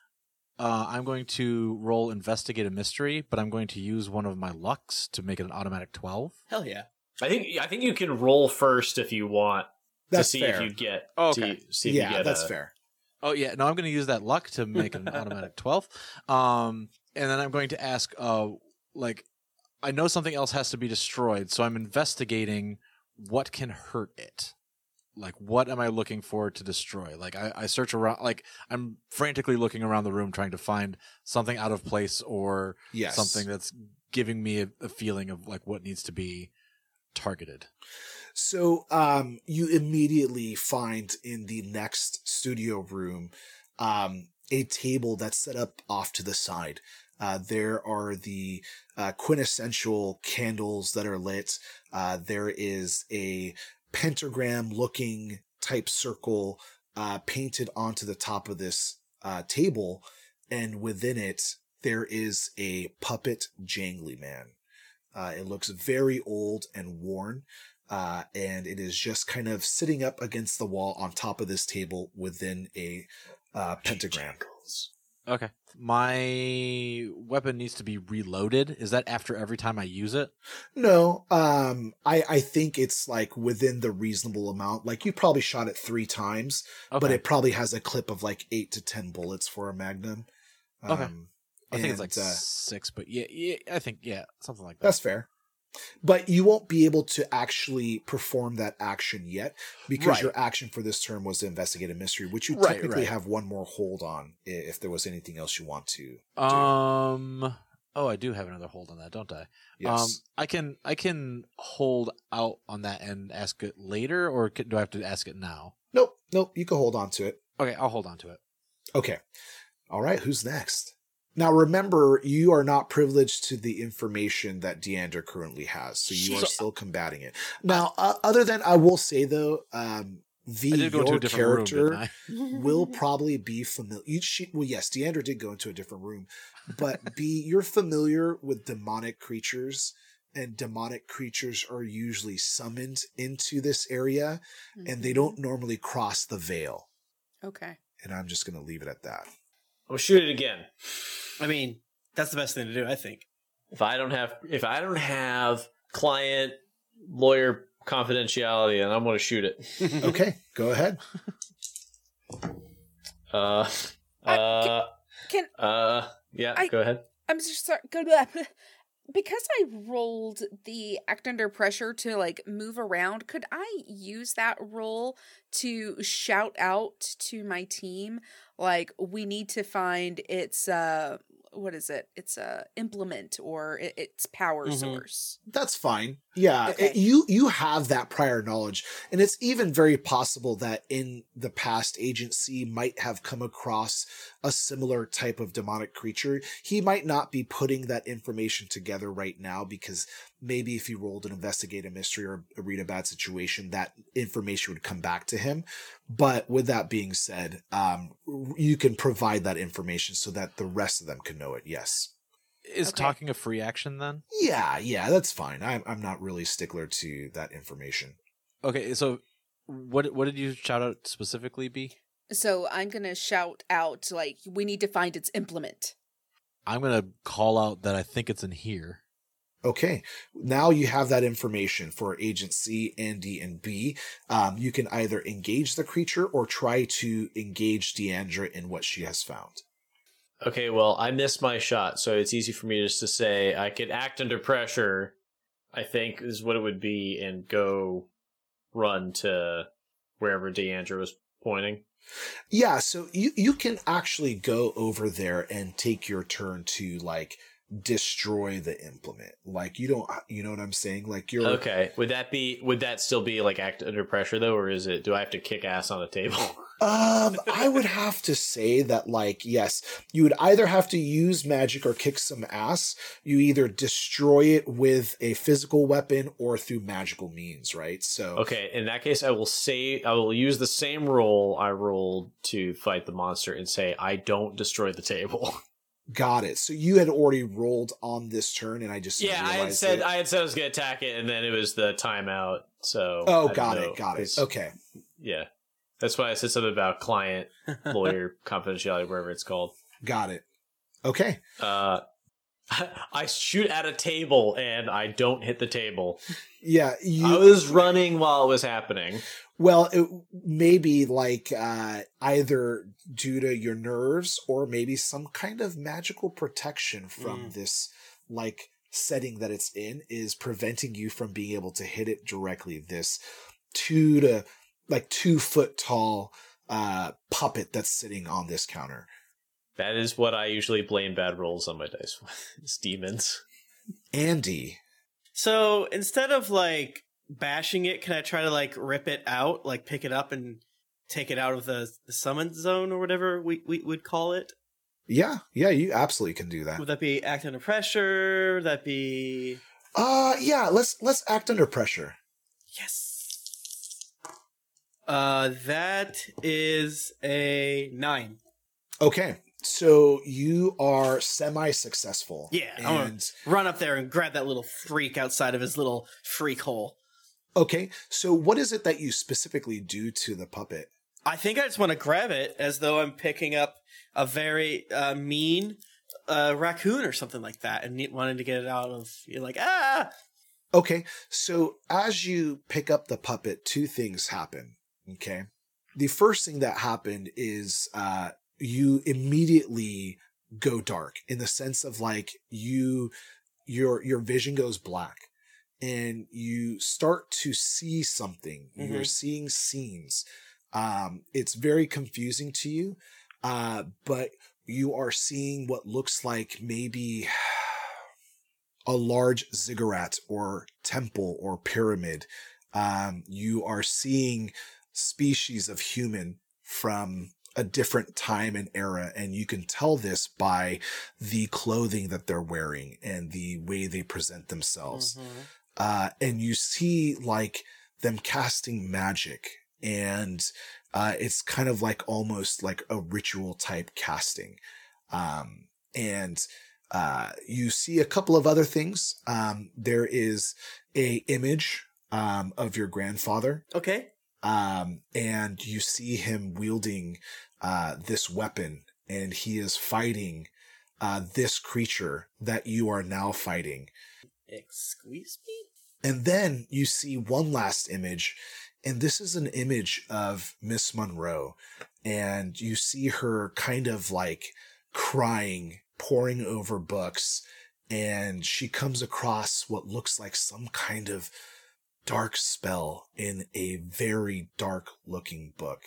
Uh, I'm going to roll investigate a mystery, but I'm going to use one of my lucks to make it an automatic twelve. Hell yeah. I think I think you can roll first if you want That's to see fair. if you get. Oh, to okay. see if you yeah, get that's a- fair. Oh yeah, no, I'm going to use that luck to make an automatic twelve. Um, and then I'm going to ask, uh, like, I know something else has to be destroyed, so I'm investigating what can hurt it. Like, what am I looking for to destroy? Like, I, I search around, like, I'm frantically looking around the room trying to find something out of place or Yes. something that's giving me a, a feeling of like what needs to be targeted. So um, you immediately find in the next studio room um, a table that's set up off to the side. Uh, there are the uh, quintessential candles that are lit. Uh, there is a pentagram looking type circle uh, painted onto the top of this uh, table. And within it, there is a puppet jangly man. Uh, it looks very old and worn uh, and it is just kind of sitting up against the wall on top of this table within a uh, pentagram. Okay. My weapon needs to be reloaded. Is that after every time I use it? No, um, I I think it's like within the reasonable amount. Like you probably shot it three times, Okay. but it probably has a clip of like eight to ten bullets for a magnum. Okay. Um, I think it's like uh, six, but yeah, yeah, I think yeah, something like that. That's fair. But you won't be able to actually perform that action yet because Right. your action for this term was to investigate a mystery, which you Right, technically right. have one more hold on if there was anything else you want to. do. Um. Oh, I do have another hold on that, don't I? yes. Um, I can I can hold out on that and ask it later, or do I have to ask it now? nope. Nope. You can hold on to it. Okay, I'll hold on to it. Okay. All right. Who's next? Now, remember, you are not privileged to the information that Deandra currently has, so you are still combating it. Now, uh, other than I will say though, um, the I did go into your different room, character will probably be familiar. She, well, yes, Deandra did go into a different room, but B, you're familiar with demonic creatures, and demonic creatures are usually summoned into this area, and they Mhm. don't normally cross the veil. Okay. And I'm just going to leave it at that. I'll shoot it again. I mean, that's the best thing to do, I think. If I don't have if I don't have client lawyer confidentiality, then I'm going to shoot it. Okay, go ahead. Uh, Uh, uh, can- uh, yeah, I- go ahead. I'm just sorry. Go back. Because I rolled the act under pressure to like move around, could I use that roll to shout out to my team like we need to find its uh what is it? It's a implement or i- its power Mhm. source. That's fine. Yeah, Okay. it- you you have that prior knowledge, and it's even very possible that in the past, Agent C might have come across a similar type of demonic creature. He might not be putting that information together right now because maybe if he rolled an investigate a mystery or read a bad situation, that information would come back to him. But with that being said, um, you can provide that information so that the rest of them can know it. Yes. Is Okay. talking a free action then? Yeah, yeah, that's fine. I'm I'm not really stickler to that information. Okay, so what what did you shout out specifically, B? So I'm gonna shout out like we need to find its implement. I'm gonna call out that I think it's in here. Okay, now you have that information for Agent C, and D, and B. Um, you can either engage the creature or try to engage Deandra in what she has found. Okay, well, I missed my shot, so it's easy for me just to say I could act under pressure. I think is what it would be, and go run to wherever Deandra was pointing. Yeah, so you you can actually go over there and take your turn to like destroy the implement. Like you don't, you know what I'm saying? Like you're Okay, would that be? Would that still be like act under pressure though, or is it? Do I have to kick ass on a table? Um, I would have to say that, like, yes, you would either have to use magic or kick some ass. You either destroy it with a physical weapon or through magical means, right? So, Okay, in that case, I will say I will use the same roll I rolled to fight the monster and say I don't destroy the table. got it. So you had already rolled on this turn, and I just yeah, I had said it. I had said I was gonna attack it, and then it was the timeout. So oh, don't got it, got it. Okay, Yeah, that's why I said something about client lawyer confidentiality, wherever it's called. got it. Okay, Uh, I shoot at a table and I don't hit the table. yeah, you. I was running while it was happening. Well, it maybe like uh, either due to your nerves or maybe some kind of magical protection from Mm. this like setting that it's in is preventing you from being able to hit it directly. This two to like two foot tall uh, puppet that's sitting on this counter. That is what I usually blame bad rolls on my dice with. It's demons. Andy, So instead of like bashing it, can I try to like rip it out, like pick it up and take it out of the, the summon zone or whatever we, we would call it? yeah, yeah, you absolutely can do that. Would that be act under pressure? Would that be Uh, yeah, let's let's act under pressure. yes. Uh, that is a nine. Okay, so you are semi successful. Yeah, and Run up there and grab that little freak outside of his little freak hole. Okay, so what is it that you specifically do to the puppet? I think I just want to grab it as though I'm picking up a very uh, mean uh, raccoon or something like that, and wanting to get it out of. You're like ah. Okay, so as you pick up the puppet, two things happen. Okay. The first thing that happened is uh, you immediately go dark in the sense of like you your your vision goes black and you start to see something you're Mhm. seeing scenes um it's very confusing to you uh but you are seeing what looks like maybe a large ziggurat or temple or pyramid. Um, you are seeing species of human from a different time and era, and you can tell this by the clothing that they're wearing and the way they present themselves. Mm-hmm. Uh, and you see like them casting magic and uh, it's kind of like almost like a ritual type casting. Um, and uh, you see a couple of other things. Um, there is a image um, of your grandfather, Okay. um, and you see him wielding uh, this weapon, and he is fighting uh, this creature that you are now fighting. Excuse me. And then you see one last image, and this is an image of Miss Monroe, and you see her kind of like crying, poring over books, and she comes across what looks like some kind of dark spell in a very dark looking book.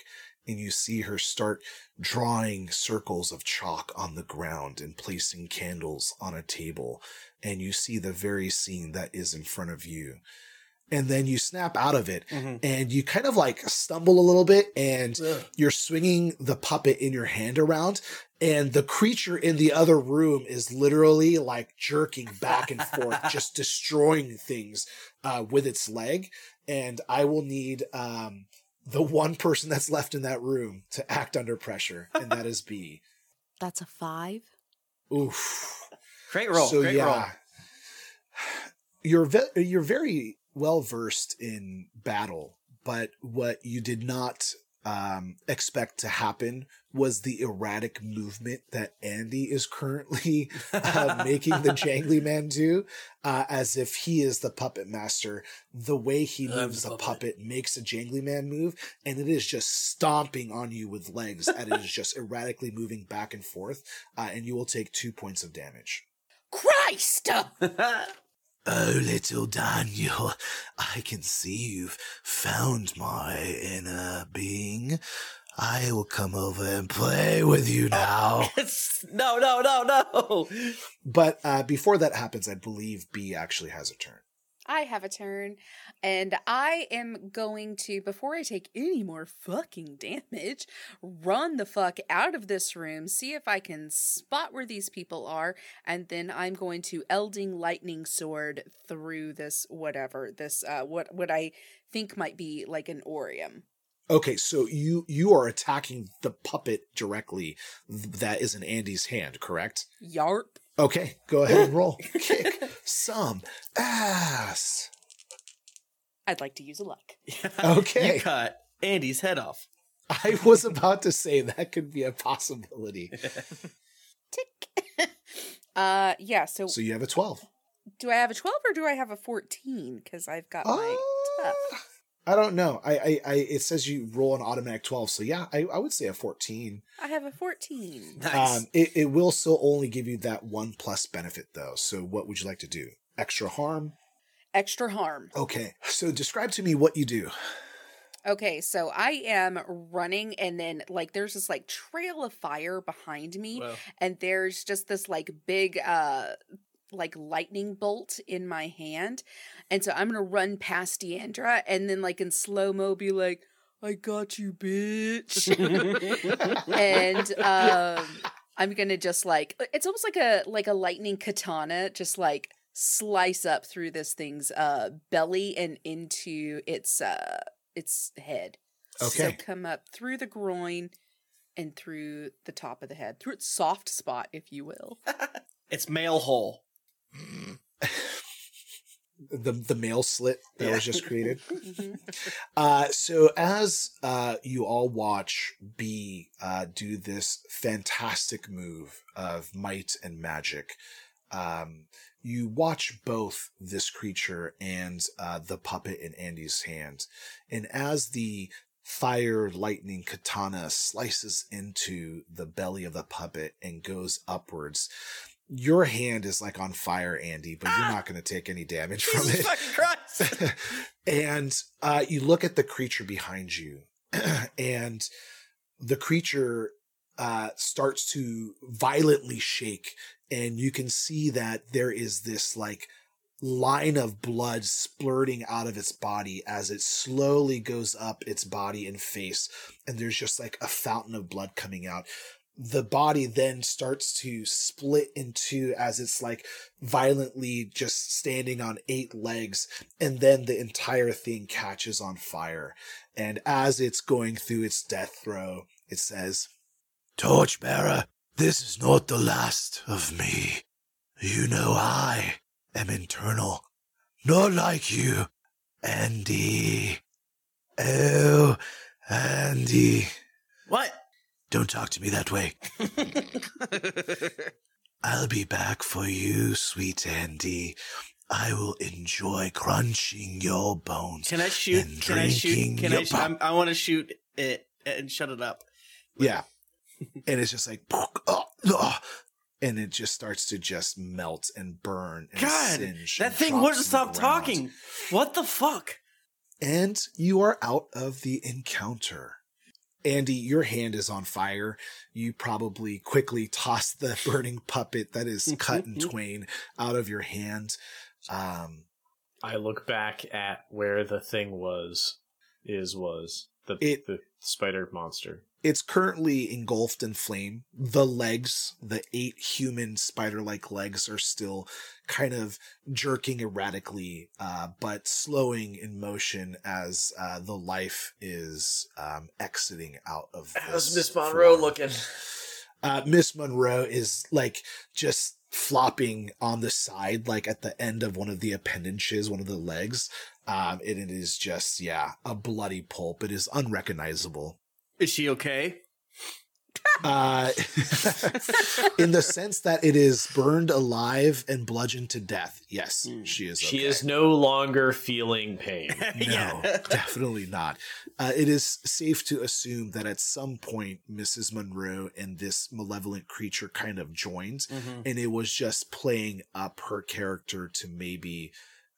And you see her start drawing circles of chalk on the ground and placing candles on a table and you see the very scene that is in front of you. And then you snap out of it Mhm. and you kind of like stumble a little bit and Ugh. you're swinging the puppet in your hand around and the creature in the other room is literally like jerking back and forth, just destroying things uh, with its leg. And I will need um, the one person that's left in that room to act under pressure, and that is B. That's a five. Oof. Great roll. So Great yeah, roll. you're ve- you're very well versed in battle, but what you did not um, expect to happen was the erratic movement that Andy is currently uh, making the jangly man do, uh, as if he is the puppet master. The way he moves the the puppet. puppet makes a jangly man move, and it is just stomping on you with legs, and it is just erratically moving back and forth, uh, and you will take two points of damage. Christ! Oh, little Daniel, I can see you've found my inner being. I will come over and play with you now. No, no, no, no. But uh, before that happens, I believe B actually has a turn. I have a turn, and I am going to, before I take any more fucking damage, run the fuck out of this room, see if I can spot where these people are, and then I'm going to Elding Lightning Sword through this whatever, this, uh, what, what I think might be like an Orium. Okay, so you you are attacking the puppet directly that is in Andy's hand, correct? Yarp. Okay, go ahead and roll. Kick some ass. I'd like to use a luck. Okay. You cut Andy's head off. I was about to say that could be a possibility. Tick. uh, yeah, so, So you have a 12. do I have a 12 or do I have a 14? Because I've got my Uh, tough. I don't know. I, I, I, it says you roll an automatic 12. So yeah, I, I would say a 14. I have a 14. Nice. Um, it, it will still only give you that one plus benefit though. So what would you like to do? Extra harm? Extra harm. Okay. So describe to me what you do. Okay, so I am running, and then like there's this like trail of fire behind me, Well, and there's just this like big uh like lightning bolt in my hand, and so I'm gonna run past Deandra, and then like in slow mo be like, "I got you, bitch," and um, I'm gonna just like it's almost like a like a lightning katana, just like slice up through this thing's uh belly and into its uh its head. Okay. So come up through the groin and through the top of the head, through its soft spot, if you will. it's male hole. the the mail slit that Yeah. was just created. Mhm. Uh, so as uh, you all watch B uh, do this fantastic move of might and magic, um, you watch both this creature and uh, the puppet in Andy's hand, and as the fire lightning katana slices into the belly of the puppet and goes upwards. Your hand is like on fire, Andy, but you're not going to take any damage from it. and uh, you look at the creature behind you, and the creature uh, starts to violently shake, and you can see that there is this like line of blood splurting out of its body as it slowly goes up its body and face, and there's just like a fountain of blood coming out. The body then starts to split in two as it's like violently just standing on eight legs and then the entire thing catches on fire. And as it's going through its death throw, it says, Torchbearer, this is not the last of me. You know I am internal, not like you, Andy. Oh, Andy. What? Don't talk to me that way. I'll be back for you, sweet Andy. I will enjoy crunching your bones. Can I shoot? and Can I shoot? Can I? Sh- I'm, want to shoot it and shut it up. Yeah. and it's just like, and it just starts to just melt and burn. And God, singe that thing wouldn't stop talking. What the fuck? And you are out of the encounter. Andy, your hand is on fire. You probably quickly toss the burning puppet that is cut in twain out of your hand. Um, I look back at where the thing was, is was the It- the spider monster. It's currently engulfed in flame. The legs, the eight human spider like legs, are still kind of jerking erratically, uh, but slowing in motion as uh, the life is um, exiting out of this form. looking? Uh, Miss Monroe is like just flopping on the side, like at the end of one of the appendages, one of the legs. Um, and it is just, yeah, a bloody pulp. It is unrecognizable. Is she okay? Uh, in the sense that it is burned alive and bludgeoned to death. Yes, Mm. she is. She okay. is no longer feeling pain. No, definitely not. Uh, it is safe to assume that at some point, Mrs. Monroe and this malevolent creature kind of joined, Mhm. and it was just playing up her character to maybe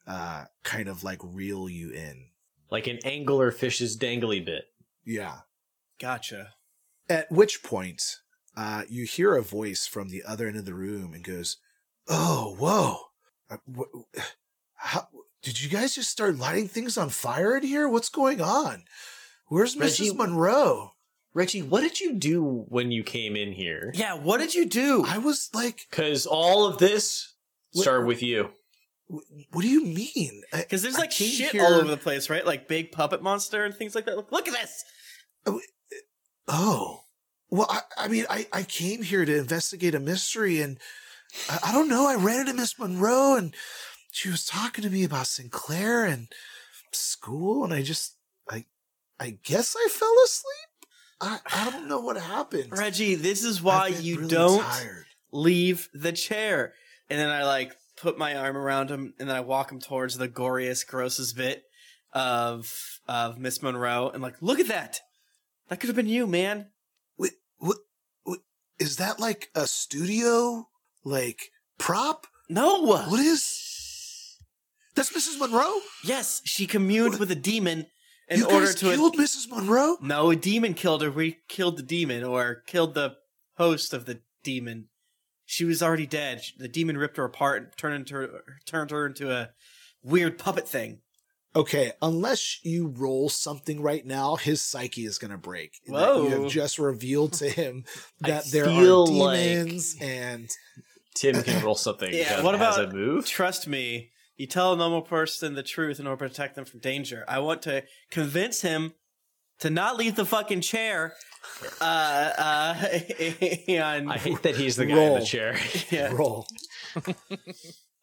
uh, kind of like reel you in. like an angler fish's dangly bit. Yeah. Gotcha. At which point, uh, you hear a voice from the other end of the room and goes, "Oh, whoa! Uh, wh- how did you guys just start lighting things on fire in here? What's going on? Where's Reggie- Mrs. Monroe? Reggie, what did you do when you came in here? Yeah. What did you do? I was like, Because all of this What- started with you. What do you mean? Because there's like shit here- all over the place, right? Like big puppet monster and things like that. Look, look at this. Oh, oh, well, I, I mean, I, I came here to investigate a mystery, and I, I don't know. I ran into Miss Monroe, and she was talking to me about Sinclair and school, and I just, I, I guess I fell asleep. I, I don't know what happened. Reggie, this is why you really don't tired. leave the chair. And then I like put my arm around him and then I walk him towards the goriest, grossest bit of of Miss Monroe and like, look at that. That could have been you, man. Wait, what, what? Is that like a studio, like prop? No. What is? That's Mrs. Monroe. Yes, she communed What? with a demon in you order guys to killed Mrs. Monroe. No, a demon killed her. We killed the demon or killed the host of the demon. She was already dead. The demon ripped her apart and turned into her, turned her into a weird puppet thing. Okay, unless you roll something right now, his psyche is going to break. That Whoa. You have just revealed to him I that there are feel like- demons and Tim can roll something. Yeah, what about- a move? Trust me, you tell a normal person the truth in order to protect them from danger. I want to convince him to not leave the fucking chair. Uh, uh, and I hate that he's the guy in the chair. yeah. roll.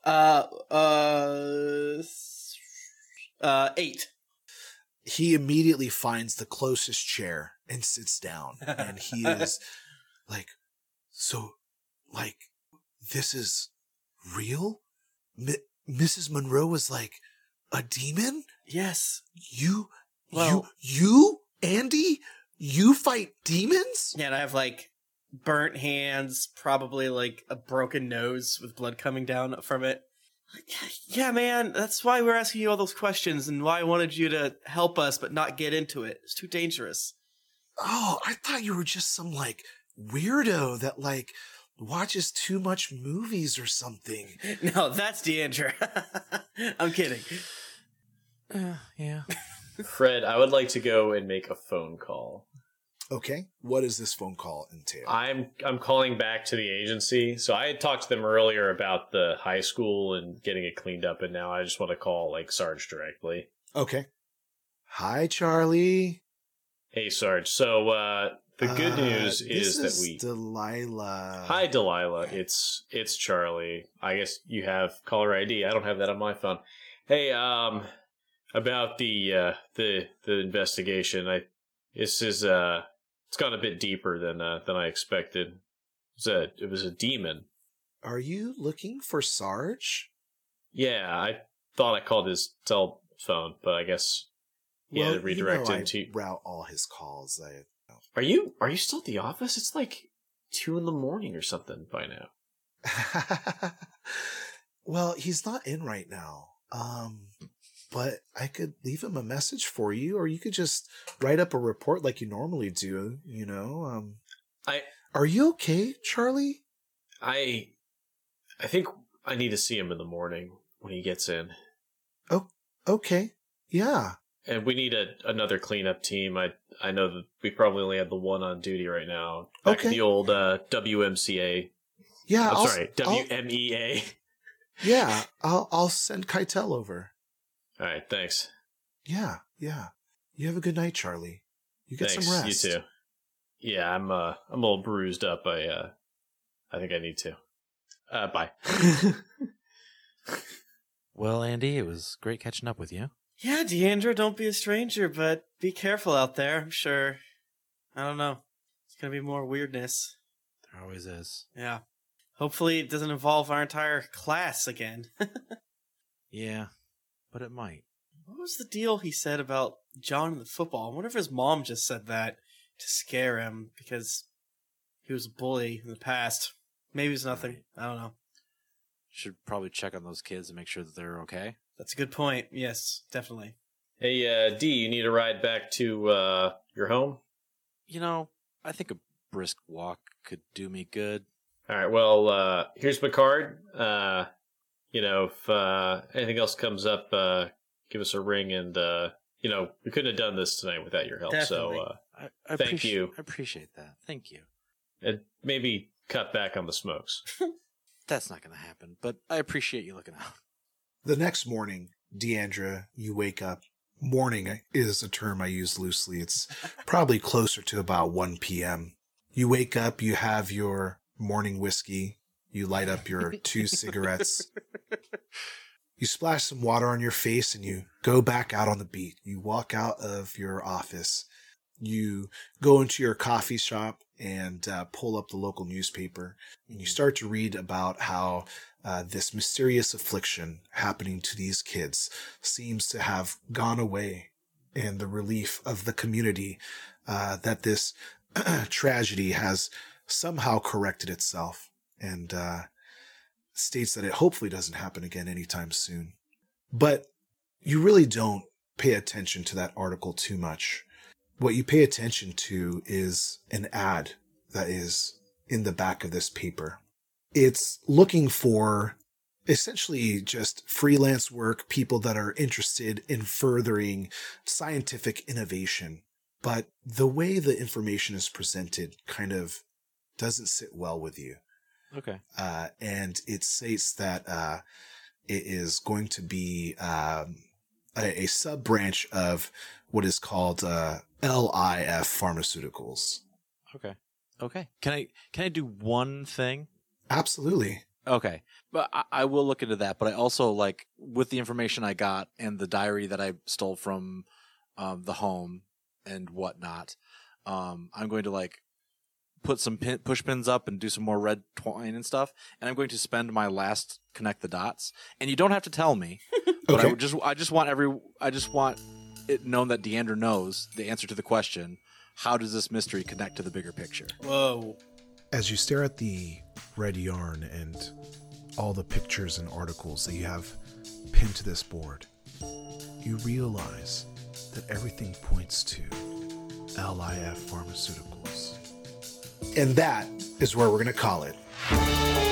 Uh, uh, s- uh, eight. He immediately finds the closest chair and sits down. And he is like, So, like, this is real? Mi- Mrs. Monroe was like a demon? Yes. You, Well- you, you, Andy? You fight demons? Yeah, and I have like burnt hands, probably like a broken nose with blood coming down from it. Yeah, man, that's why we're asking you all those questions and why I wanted you to help us but not get into it. It's too dangerous. Oh, I thought you were just some like weirdo that like watches too much movies or something. No, that's Deandra. I'm kidding. Uh, yeah. Fred, I would like to go and make a phone call. Okay, what does this phone call entail? I'm I'm calling back to the agency. So I had talked to them earlier about the high school and getting it cleaned up, and now I just want to call like Sarge directly. okay. Hi, Charlie. Hey Sarge. So uh the good Uh, news this is, that we Delilah. Hi Delilah. It's it's Charlie. I guess you have caller ID. I don't have that on my phone. Hey, um about the uh the the investigation. I this is uh it's gone a bit deeper than uh than I expected. It was a it was a demon. Are you looking for Sarge? Yeah, I thought I called his cell phone, but I guess yeah, it redirected you know to. route all his calls. I Are you are you still at the office? It's like two in the morning or something by now. well, he's not in right now. Um, but I could leave him a message for you, or you could just write up a report like you normally do. You know. Um, I are you okay, Charlie? I I think I need to see him in the morning when he gets in. Oh, okay. Yeah. And we need a another cleanup team. I I know that we probably only have the one on duty right now. Back Okay. the old uh, WMCA. Yeah. I'm I'll- sorry, I'll- WMEA. yeah. I'll I'll send Keitel over. All right, thanks. Yeah. Yeah. You have a good night, Charlie. You get thanks. some rest. You too. Yeah, I'm uh I'm a little bruised up. I uh I think I need to. Uh bye. Well, Andy, it was great catching up with you. Yeah, Deandra, don't be a stranger, but be careful out there. I'm sure. I don't know. It's gonna be more weirdness. There always is. Yeah. Hopefully, it doesn't involve our entire class again. Yeah, but it might. what was the deal he said about John and the football? I wonder if his mom just said that to scare him because he was a bully in the past. Maybe it's nothing. I don't know. Should probably check on those kids and make sure that they're okay. That's a good point. Yes, definitely. Hey uh D, you need a ride back to uh your home? You know, I think a brisk walk could do me good. All right. Well, uh, here's my card. Uh, you know, if uh, anything else comes up, uh, give us a ring. And uh, you know, we couldn't have done this tonight without your help. Definitely. So, uh, I, I Thank you. I appreciate that. Thank you. and maybe cut back on the smokes. That's not going to happen, but I appreciate you looking out. The next morning, Deandra, you wake up. Morning is a term I use loosely. It's probably closer to about 1 p.m. You wake up, you have your morning whiskey, you light up your two cigarettes, you splash some water on your face, and you go back out on the beat. You walk out of your office, you go into your coffee shop and uh, pull up the local newspaper, and you start to read about how uh, this mysterious affliction happening to these kids seems to have gone away and the relief of the community uh, that this tragedy has somehow corrected itself and uh, states that it hopefully doesn't happen again anytime soon. But you really don't pay attention to that article too much. What you pay attention to is an ad that is in the back of this paper it's looking for essentially just freelance work, people that are interested in furthering scientific innovation. But the way the information is presented kind of doesn't sit well with you. Okay. Uh, and it states that uh, it is going to be um, a, a sub branch of what is called uh, LIF Pharmaceuticals. Okay. Okay. Can I can I do one thing? Absolutely. Okay, but I, I will look into that. But I also like with the information I got and the diary that I stole from um, the home and whatnot. Um, I'm going to like put some pin, push pins up and do some more red twine and stuff. And I'm going to spend my last connect the dots. And you don't have to tell me, but I Okay. would just I just want every I just want it known that Deandra knows the answer to the question. How does this mystery connect to the bigger picture? Whoa. As you stare at the red yarn and all the pictures and articles that you have pinned to this board, you realize that everything points to LIF Pharmaceuticals. And that is where we're going to call it.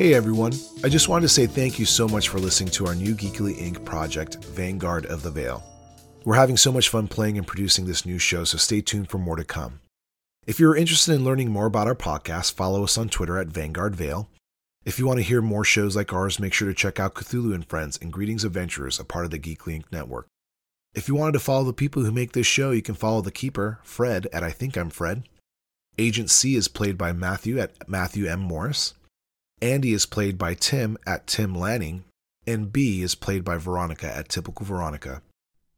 Hey everyone, I just wanted to say thank you so much for listening to our new Geekly Inc. project, Vanguard of the Veil. We're having so much fun playing and producing this new show, so stay tuned for more to come. If you're interested in learning more about our podcast, follow us on Twitter at Vanguard Veil. If you want to hear more shows like ours, make sure to check out Cthulhu and Friends and Greetings Adventurers, a part of the Geekly Inc. network. If you wanted to follow the people who make this show, you can follow the Keeper, Fred, at I Think I'm Fred. Agent C is played by Matthew at Matthew M. Morris. Andy is played by Tim at Tim Lanning, and B is played by Veronica at Typical Veronica.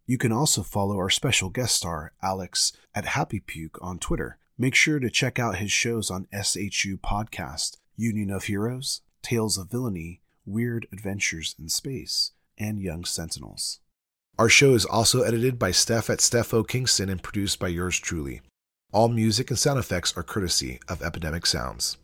You can also follow our special guest star, Alex, at Happy Puke on Twitter. Make sure to check out his shows on SHU Podcast, Union of Heroes, Tales of Villainy, Weird Adventures in Space, and Young Sentinels. Our show is also edited by Steph at Steph O. Kingston and produced by yours truly. All music and sound effects are courtesy of Epidemic Sounds.